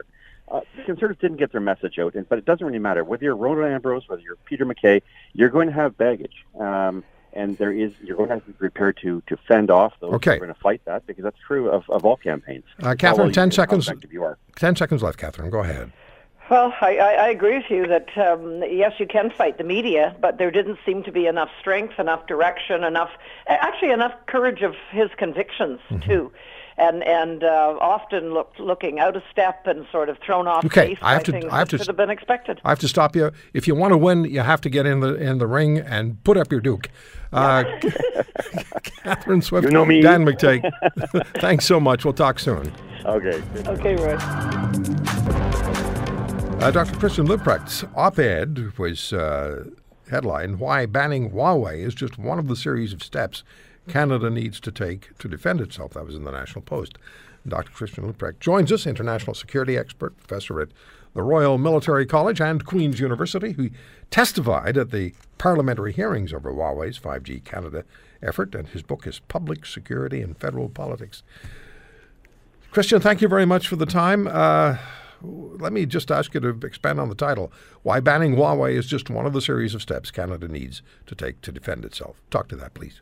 Uh, conservatives didn't get their message out, but it doesn't really matter whether you're Rona Ambrose, whether you're Peter MacKay, You're going to have baggage. Um, and there is you're going to have to be prepared to to fend off those okay. who are going to fight that because that's true of, of all campaigns. Uh, Catherine, ten seconds. Ten seconds left, Catherine. Go ahead. Well, I, I agree with you that um, yes, you can fight the media, but there didn't seem to be enough strength, enough direction, enough actually enough courage of his convictions mm-hmm. too and and uh, often looked looking out of step and sort of thrown off okay, base. I have to. I have to. Should have been expected. I have to stop you. If you want to win, you have to get in the in the ring and put up your duke. Uh, Catherine Swift, you know me. Dan McTeague. Thanks so much. We'll talk soon. Okay. Okay, Roy. Uh, Dr. Christian Leuprecht's op-ed was uh, headline "Why Banning Huawei is Just One of the Series of Steps Canada Needs to Take to Defend Itself." That was in the National Post. Dr. Christian Leuprecht joins us, international security expert, professor at the Royal Military College and Queen's University, who testified at the parliamentary hearings over Huawei's 5G Canada effort, and his book is Public Security and Federal Politics. Christian, thank you very much for the time. Uh, let me just ask you to expand on the title. Why banning Huawei is just one of the series of steps Canada needs to take to defend itself. Talk to that, please.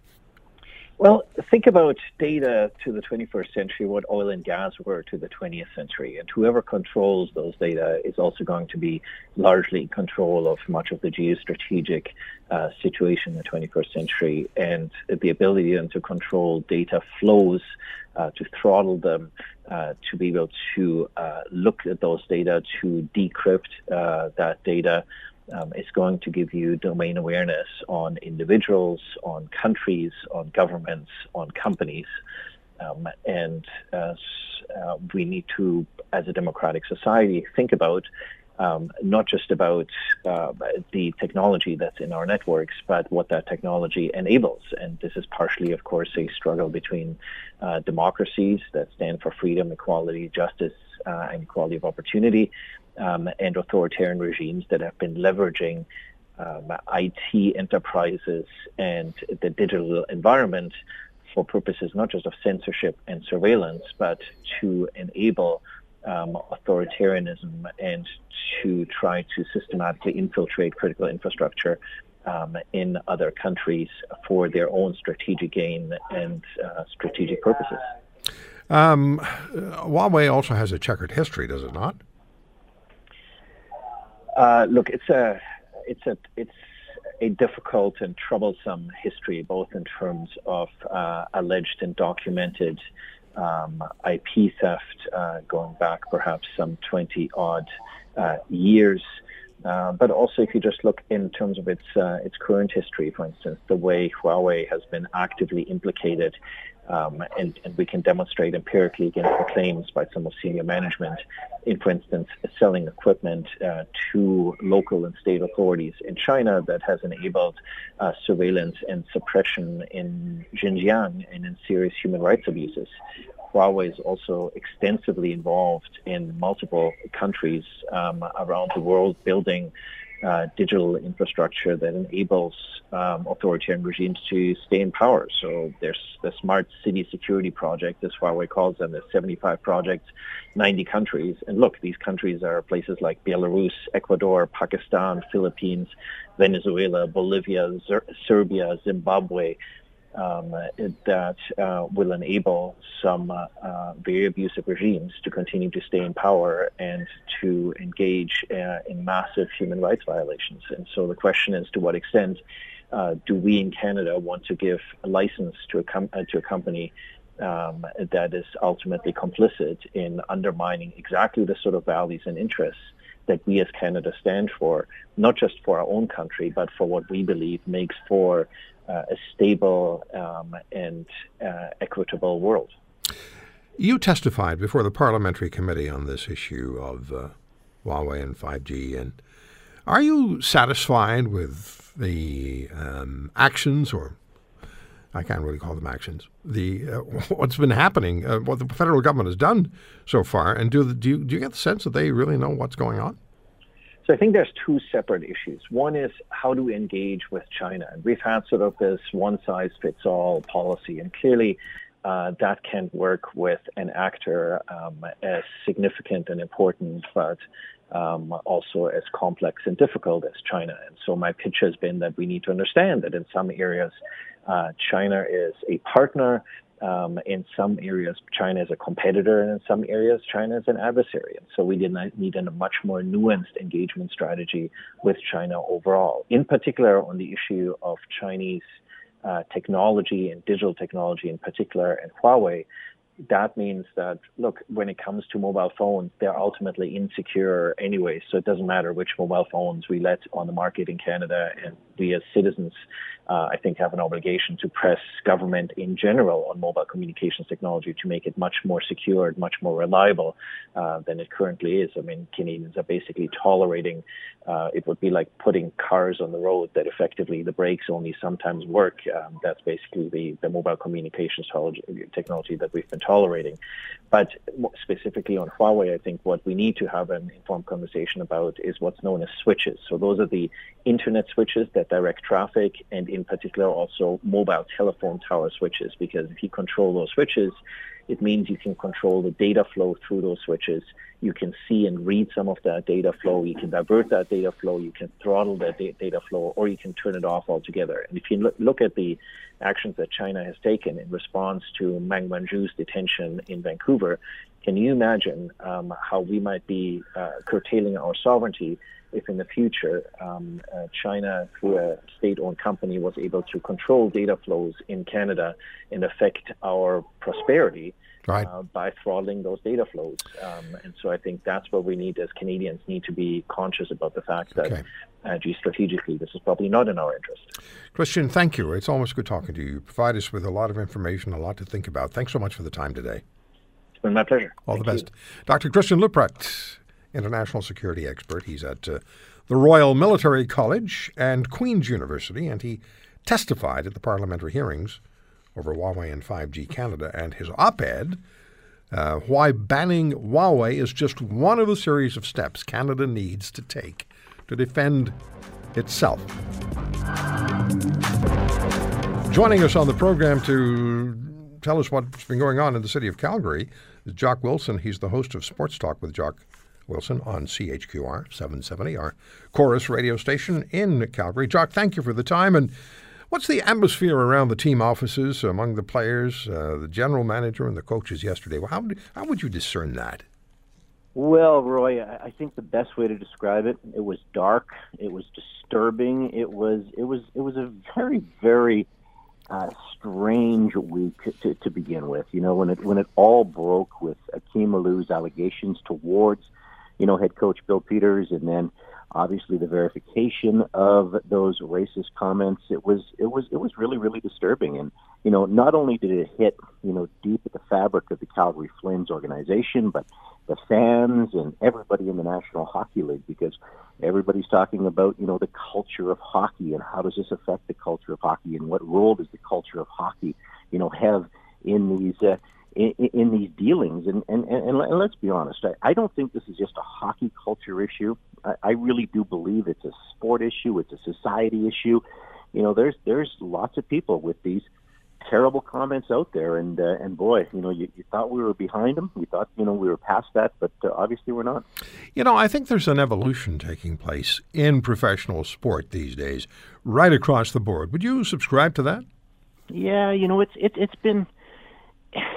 Well, think about data to the 21st century, what oil and gas were to the 20th century. And whoever controls those data is also going to be largely in control of much of the geostrategic uh, situation in the 21st century. And the ability then to control data flows, uh, to throttle them, uh, to be able to uh, look at those data, to decrypt uh, that data um, going to give you domain awareness on individuals, on countries, on governments, on companies. Um, and uh, uh, we need to, as a democratic society, think about um, not just about uh, the technology that's in our networks, but what that technology enables. And this is partially, of course, a struggle between uh, democracies that stand for freedom, equality, justice, uh, and equality of opportunity, um, and authoritarian regimes that have been leveraging um, IT enterprises and the digital environment for purposes not just of censorship and surveillance, but to enable um, authoritarianism and to try to systematically infiltrate critical infrastructure um, in other countries for their own strategic gain and uh, strategic purposes. Um, Huawei also has a checkered history, does it not? Uh, look, it's a it's a it's a difficult and troublesome history, both in terms of uh, alleged and documented um, IP theft uh, going back perhaps some 20 odd uh, years. Uh, but also, if you just look in terms of its uh, its current history, for instance, the way Huawei has been actively implicated um, and, and, we can demonstrate empirically against the claims by some of senior management in, for instance, selling equipment uh, to local and state authorities in China that has enabled uh, surveillance and suppression in Xinjiang and in serious human rights abuses. Huawei is also extensively involved in multiple countries um, around the world building uh, digital infrastructure that enables um, authoritarian regimes to stay in power. So there's the Smart City Security Project, as Huawei calls them. There's 75 projects, 90 countries. And look, these countries are places like Belarus, Ecuador, Pakistan, Philippines, Venezuela, Bolivia, Zer- Serbia, Zimbabwe, um, that uh, will enable some uh, uh, very abusive regimes to continue to stay in power and to engage uh, in massive human rights violations. And so the question is to what extent uh, do we in Canada want to give a license to a, com- to a company um, that is ultimately complicit in undermining exactly the sort of values and interests that we as Canada stand for, not just for our own country, but for what we believe makes for a stable um, and uh, equitable world. You testified before the parliamentary committee on this issue of uh, Huawei and 5G, and are you satisfied with the um, actions, or I can't really call them actions, the uh, what's been happening, uh, what the federal government has done so far, and do, the, do, you, do you get the sense that they really know what's going on? So I think there's two separate issues. One is how do we engage with China? And we've had sort of this one size fits all policy, and clearly uh, that can work with an actor um, as significant and important, but um, also as complex and difficult as China. And so my pitch has been that we need to understand that in some areas, uh, China is a partner um, in some areas, China is a competitor, and in some areas, China is an adversary. And so we did need a much more nuanced engagement strategy with China overall, in particular on the issue of Chinese uh, technology and digital technology in particular, and Huawei that means that look when it comes to mobile phones they're ultimately insecure anyway so it doesn't matter which mobile phones we let on the market in canada and we as citizens uh, I think have an obligation to press government in general on mobile communications technology to make it much more secure, and much more reliable uh, than it currently is. I mean, Canadians are basically tolerating. Uh, it would be like putting cars on the road that effectively the brakes only sometimes work. Um, that's basically the, the mobile communications technology that we've been tolerating. But specifically on Huawei, I think what we need to have an informed conversation about is what's known as switches. So those are the internet switches that direct traffic, and in particular also mobile telephone tower switches. Because if you control those switches, it means you can control the data flow through those switches. You can see and read some of that data flow. You can divert that data flow. You can throttle that da- data flow, or you can turn it off altogether. And if you look, look at the actions that China has taken in response to Meng Wanzhou's detention in Vancouver, can you imagine um, how we might be uh, curtailing our sovereignty if in the future um, uh, China, through a state-owned company, was able to control data flows in Canada and affect our prosperity right. uh, by throttling those data flows? Um, and so I think that's what we need as Canadians need to be conscious about the fact that, Okay. uh, strategically, this is probably not in our interest. Christian, thank you. It's always good talking to you. You provide us with a lot of information, a lot to think about. Thanks so much for the time today. It's been my pleasure. All Thank the you. best. Dr. Christian Leuprecht, international security expert. He's at uh, the Royal Military College and Queen's University, and he testified at the parliamentary hearings over Huawei and 5G Canada. And his op ed, uh, Why Banning Huawei is Just One of a Series of Steps Canada Needs to Take to Defend Itself. Joining us on the program to tell us what's been going on in the city of Calgary is Jock Wilson. He's the host of Sports Talk with Jock Wilson on CHQR 770, our Corus radio station in Calgary. Jock, thank you for the time. And what's the atmosphere around the team offices among the players, uh, the general manager, and the coaches yesterday? Well, how, would- how would you discern that? Well, Roy, I I think the best way to describe it, it was dark, it was disturbing, it was it was it was a very very uh, strange week to, to begin with. You know, when it when it all broke with Akim Aliu's allegations towards, you know, head coach Bill Peters, and then obviously the verification of those racist comments. It was it was it was really really disturbing, and you know, not only did it hit you know deep at the fabric of the Calgary Flames organization, but the fans and everybody in the National Hockey League because everybody's talking about you know the culture of hockey and how does this affect the culture of hockey and what role does the culture of hockey you know have in these uh, in, in these dealings. And and, and and let's be honest I, I don't think this is just a hockey culture issue. I, I really do believe it's a sport issue. It's a society issue. You know there's there's lots of people with these terrible comments out there. And uh, and boy you know you, you thought we were behind them. We thought you know we were past that but uh, obviously we're not. You know, I think there's an evolution taking place in professional sport these days, right across the board. Would you subscribe to that? Yeah, you know, it's it, it's been,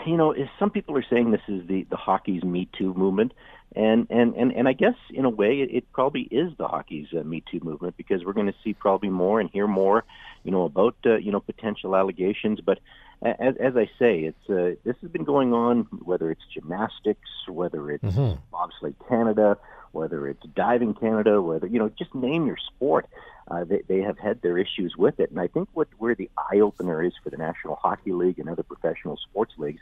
you know, is- some people are saying this is the the hockey's Me Too movement, and and and and I guess in a way it, it probably is the hockey's uh, Me Too movement because we're going to see probably more and hear more, you know, about uh, you know potential allegations. But as as I say, it's uh, this has been going on whether it's gymnastics, whether it's Mhm. bobsleigh Canada, whether it's diving Canada, whether you know, just name your sport. Uh, they, they have had their issues with it, and I think what where the eye opener is for the National Hockey League and other professional sports leagues,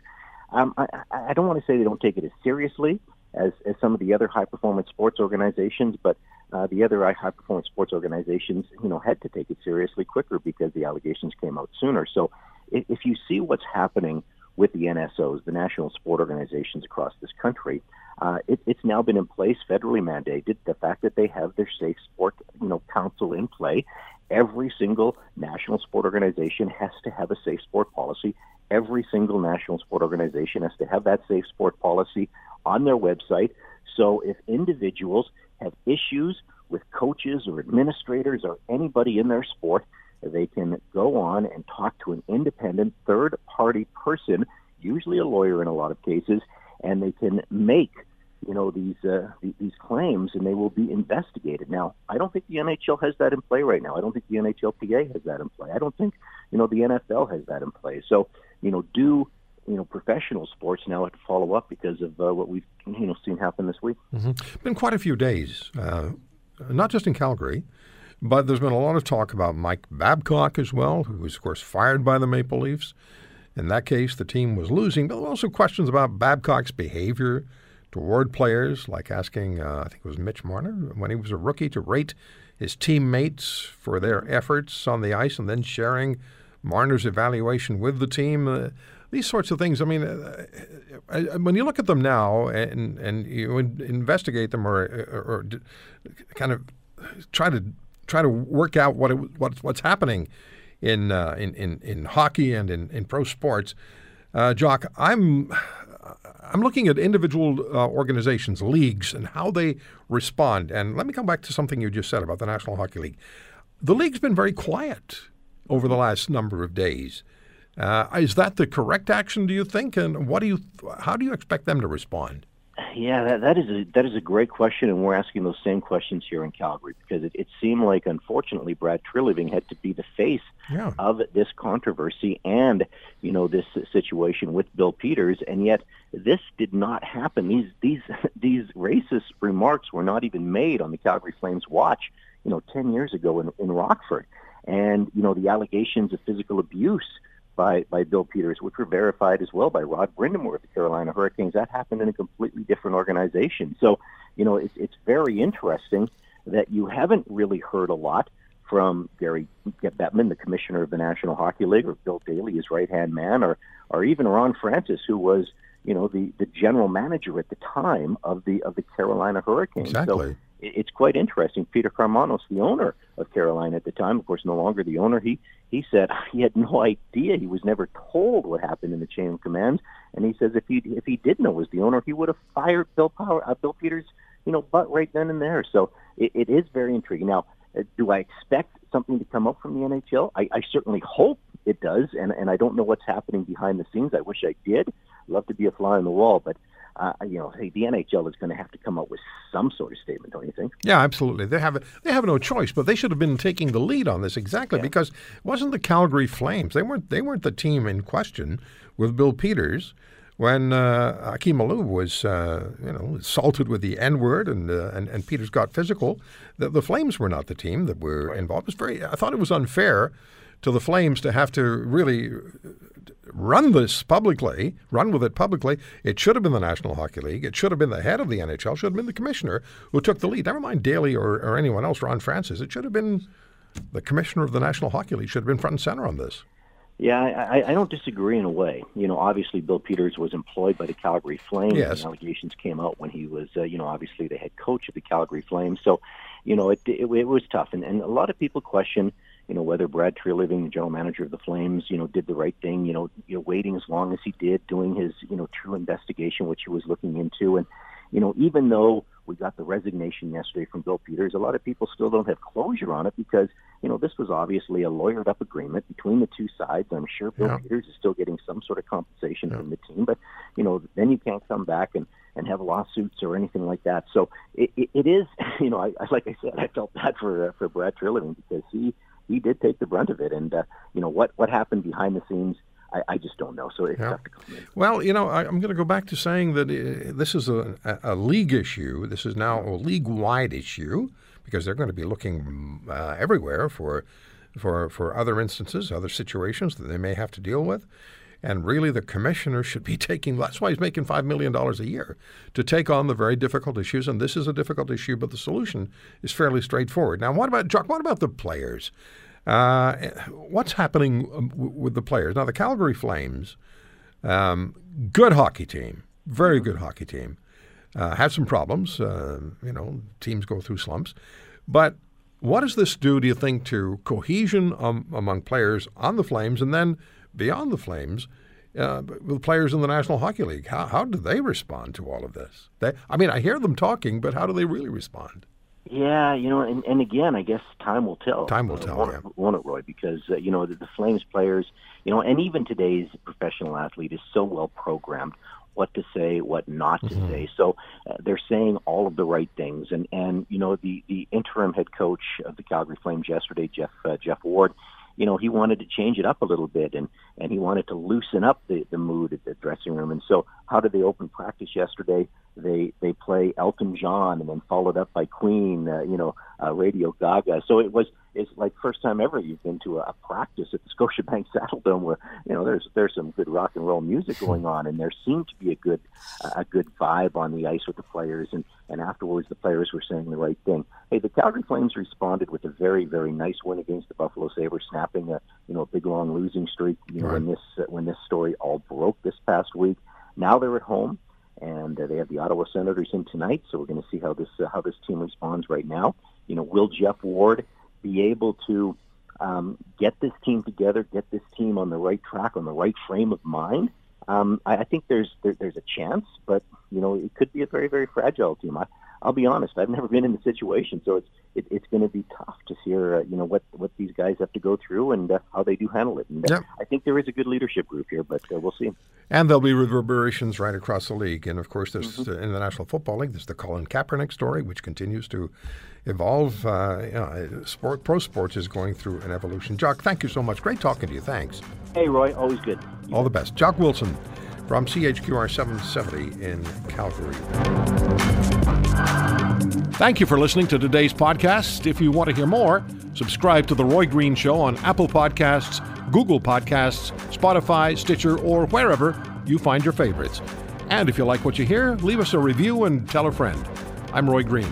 um, I, I don't want to say they don't take it as seriously as, as some of the other high performance sports organizations, but uh, the other high performance sports organizations, you know, had to take it seriously quicker because the allegations came out sooner. So if, if you see what's happening with the NSOs, the national sport organizations across this country, uh, it, it's now been in place, federally mandated. The fact that they have their safe sport, you know, council in play. Every single national sport organization has to have a safe sport policy. Every single national sport organization has to have that safe sport policy on their website. So if individuals have issues with coaches or administrators or anybody in their sport, they can go on and talk to an independent third party person, usually a lawyer in a lot of cases, and they can make you know these uh, these claims and they will be investigated. Now, I don't think the NHL has that in play right now. I don't think the NHLPA has that in play. I don't think you know the NFL has that in play. So, you know, do you know professional sports now have to follow up because of uh, what we've you know seen happen this week? Mm-hmm. Been quite a few days, uh, not just in Calgary, but there's been a lot of talk about Mike Babcock as well, who was, of course, fired by the Maple Leafs. In that case, the team was losing, but also questions about Babcock's behavior toward players, like asking, uh, I think it was Mitch Marner, when he was a rookie, to rate his teammates for their efforts on the ice and then sharing Marner's evaluation with the team. Uh, these sorts of things. I mean, uh, uh, when you look at them now and and you in- investigate them or or, or kind of try to try to work out what it, what what's happening in uh, in, in in hockey and in, in pro sports. Uh, Jock, I'm I'm looking at individual uh, organizations, leagues, and how they respond. And let me come back to something you just said about the National Hockey League. The league's been very quiet over the last number of days. Uh, is that the correct action? Do you think? And what do you? How do you expect them to respond? Yeah, that, that is a, that is a great question, and we're asking those same questions here in Calgary because it, it seemed like, unfortunately, Brad Treliving had to be the face yeah. of this controversy and you know this situation with Bill Peters, and yet this did not happen. These these these racist remarks were not even made on the Calgary Flames watch, you know, ten years ago in, in Rockford, and you know the allegations of physical abuse by, by Bill Peters, which were verified as well by Rod Brind'Amour of the Carolina Hurricanes. That happened in a completely different organization. So, you know, it's, it's very interesting that you haven't really heard a lot from Gary Bettman, the commissioner of the National Hockey League, or Bill Daly, his right hand man, or, or even Ron Francis, who was, you know, the, the general manager at the time of the of the Carolina Hurricanes. Exactly. So it's quite interesting. Peter Karmanos, the owner of Carolina at the time, of course, no longer the owner, he he said he had no idea. He was never told what happened in the chain of command, and he says if he if he did know was the owner, he would have fired Bill Power, uh, Bill Peters, you know, butt right then and there. So it, it is very intriguing. Now, uh, do I expect something to come up from the NHL? I, I certainly hope it does, and and I don't know what's happening behind the scenes. I wish I did. Love to be a fly on the wall, but uh, you know, hey, the NHL is going to have to come up with some sort of statement, don't you think? Yeah, absolutely. They have they have no choice, but they should have been taking the lead on this exactly yeah. because it wasn't the Calgary Flames. They weren't they weren't the team in question with Bill Peters when uh, Akim Aliu was uh, you know assaulted with the N word and, uh, and and Peters got physical. The, the Flames were not the team that were right. involved. It was very. I thought it was unfair to the Flames to have to really run this publicly, run with it publicly. It should have been the National Hockey League. It should have been the head of the NHL. Should have been the commissioner who took the lead. Never mind Daly or, or anyone else, Ron Francis. It should have been the commissioner of the National Hockey League. Should have been front and center on this. Yeah, I, I don't disagree in a way. You know, obviously Bill Peters was employed by the Calgary Flames. Yes. And allegations came out when he was, uh, you know, obviously the head coach of the Calgary Flames. So, you know, it it, it was tough, and, and a lot of people question you know, whether Brad Treliving, the general manager of the Flames, you know, did the right thing, you know, you know, waiting as long as he did, doing his, you know, true investigation, which he was looking into. And, you know, even though we got the resignation yesterday from Bill Peters, a lot of people still don't have closure on it because, you know, this was obviously a lawyered up agreement between the two sides. I'm sure Bill yeah. Peters is still getting some sort of compensation yeah. from the team, but, you know, then you can't come back and, and have lawsuits or anything like that. So it, it, it is, you know, I, like I said, I felt bad for uh, for Brad Treliving because he he did take the brunt of it. And uh, you know what what happened behind the scenes. I, I just don't know. So it's yeah. Well, you know, I, am going to go back to saying that uh, this is a, a, league issue. This is now a league-wide issue because they're going to be looking uh, everywhere for for for other instances, other situations that they may have to deal with. And really, the commissioner should be taking, that's why he's making $5 million a year, to take on the very difficult issues. And this is a difficult issue, but the solution is fairly straightforward. Now, what about, Jock, what about the players? Uh, what's happening um, with the players? Now, the Calgary Flames, um, good hockey team, very good hockey team, uh, have some problems. Uh, you know, teams go through slumps. But what does this do, do you think, to cohesion um, among players on the Flames and then beyond the Flames uh, with players in the National Hockey League. How, how do they respond to all of this? They, I mean, I hear them talking, but how do they really respond? Yeah, you know, and, and again, I guess time will tell. Time will uh, tell, won't, yeah. won't it, Roy? Because uh, you know the, the Flames players, you know, and even today's professional athlete is so well programmed what to say, what not to mm-hmm. say. So uh, they're saying all of the right things. And and you know the the interim head coach of the Calgary Flames yesterday, Geoff uh, Geoff Ward, you know, he wanted to change it up a little bit and, and he wanted to loosen up the, the mood at the dressing room. And so how did they open practice yesterday? They, they play Elton John and then followed up by Queen, uh, you know, uh, Radio Gaga. So it was, it's like first time ever you've been to a, a practice at the Scotiabank Saddledome where, you know, there's, there's some good rock and roll music going on and there seemed to be a good, a good vibe on the ice with the players. And, and afterwards the players were saying the right thing. Hey, the Calgary Flames responded with a very, very nice win against the Buffalo Sabres, snapping a, you know, a big long losing streak, you know, right. when this, uh, when this story all broke this past week. Now they're at home and uh, they have the Ottawa Senators in tonight. So we're going to see how this uh, how this team responds right now. You know, will Geoff Ward be able to um, get this team together, get this team on the right track, on the right frame of mind, um, I, I think there's there, there's a chance, but you know it could be a very very fragile team. I, I'll be honest, I've never been in the situation, so it's it, it's going to be tough to see uh, you know what what these guys have to go through and uh, how they do handle it. And uh, Yep. I think there is a good leadership group here, but uh, we'll see. And there'll be reverberations right across the league. And of course, there's uh, in the National Football League, there's the Colin Kaepernick story, which continues to evolve. Uh, you know, sport, pro sports is going through an evolution. Jock, thank you so much. Great talking to you. Thanks. Hey, Roy, always good. All the best. Jock Wilson from CHQR 770 in Calgary. Thank you for listening to today's podcast. If you want to hear more, subscribe to The Roy Green Show on Apple Podcasts, Google Podcasts, Spotify, Stitcher, or wherever you find your favorites. And if you like what you hear, leave us a review and tell a friend. I'm Roy Green.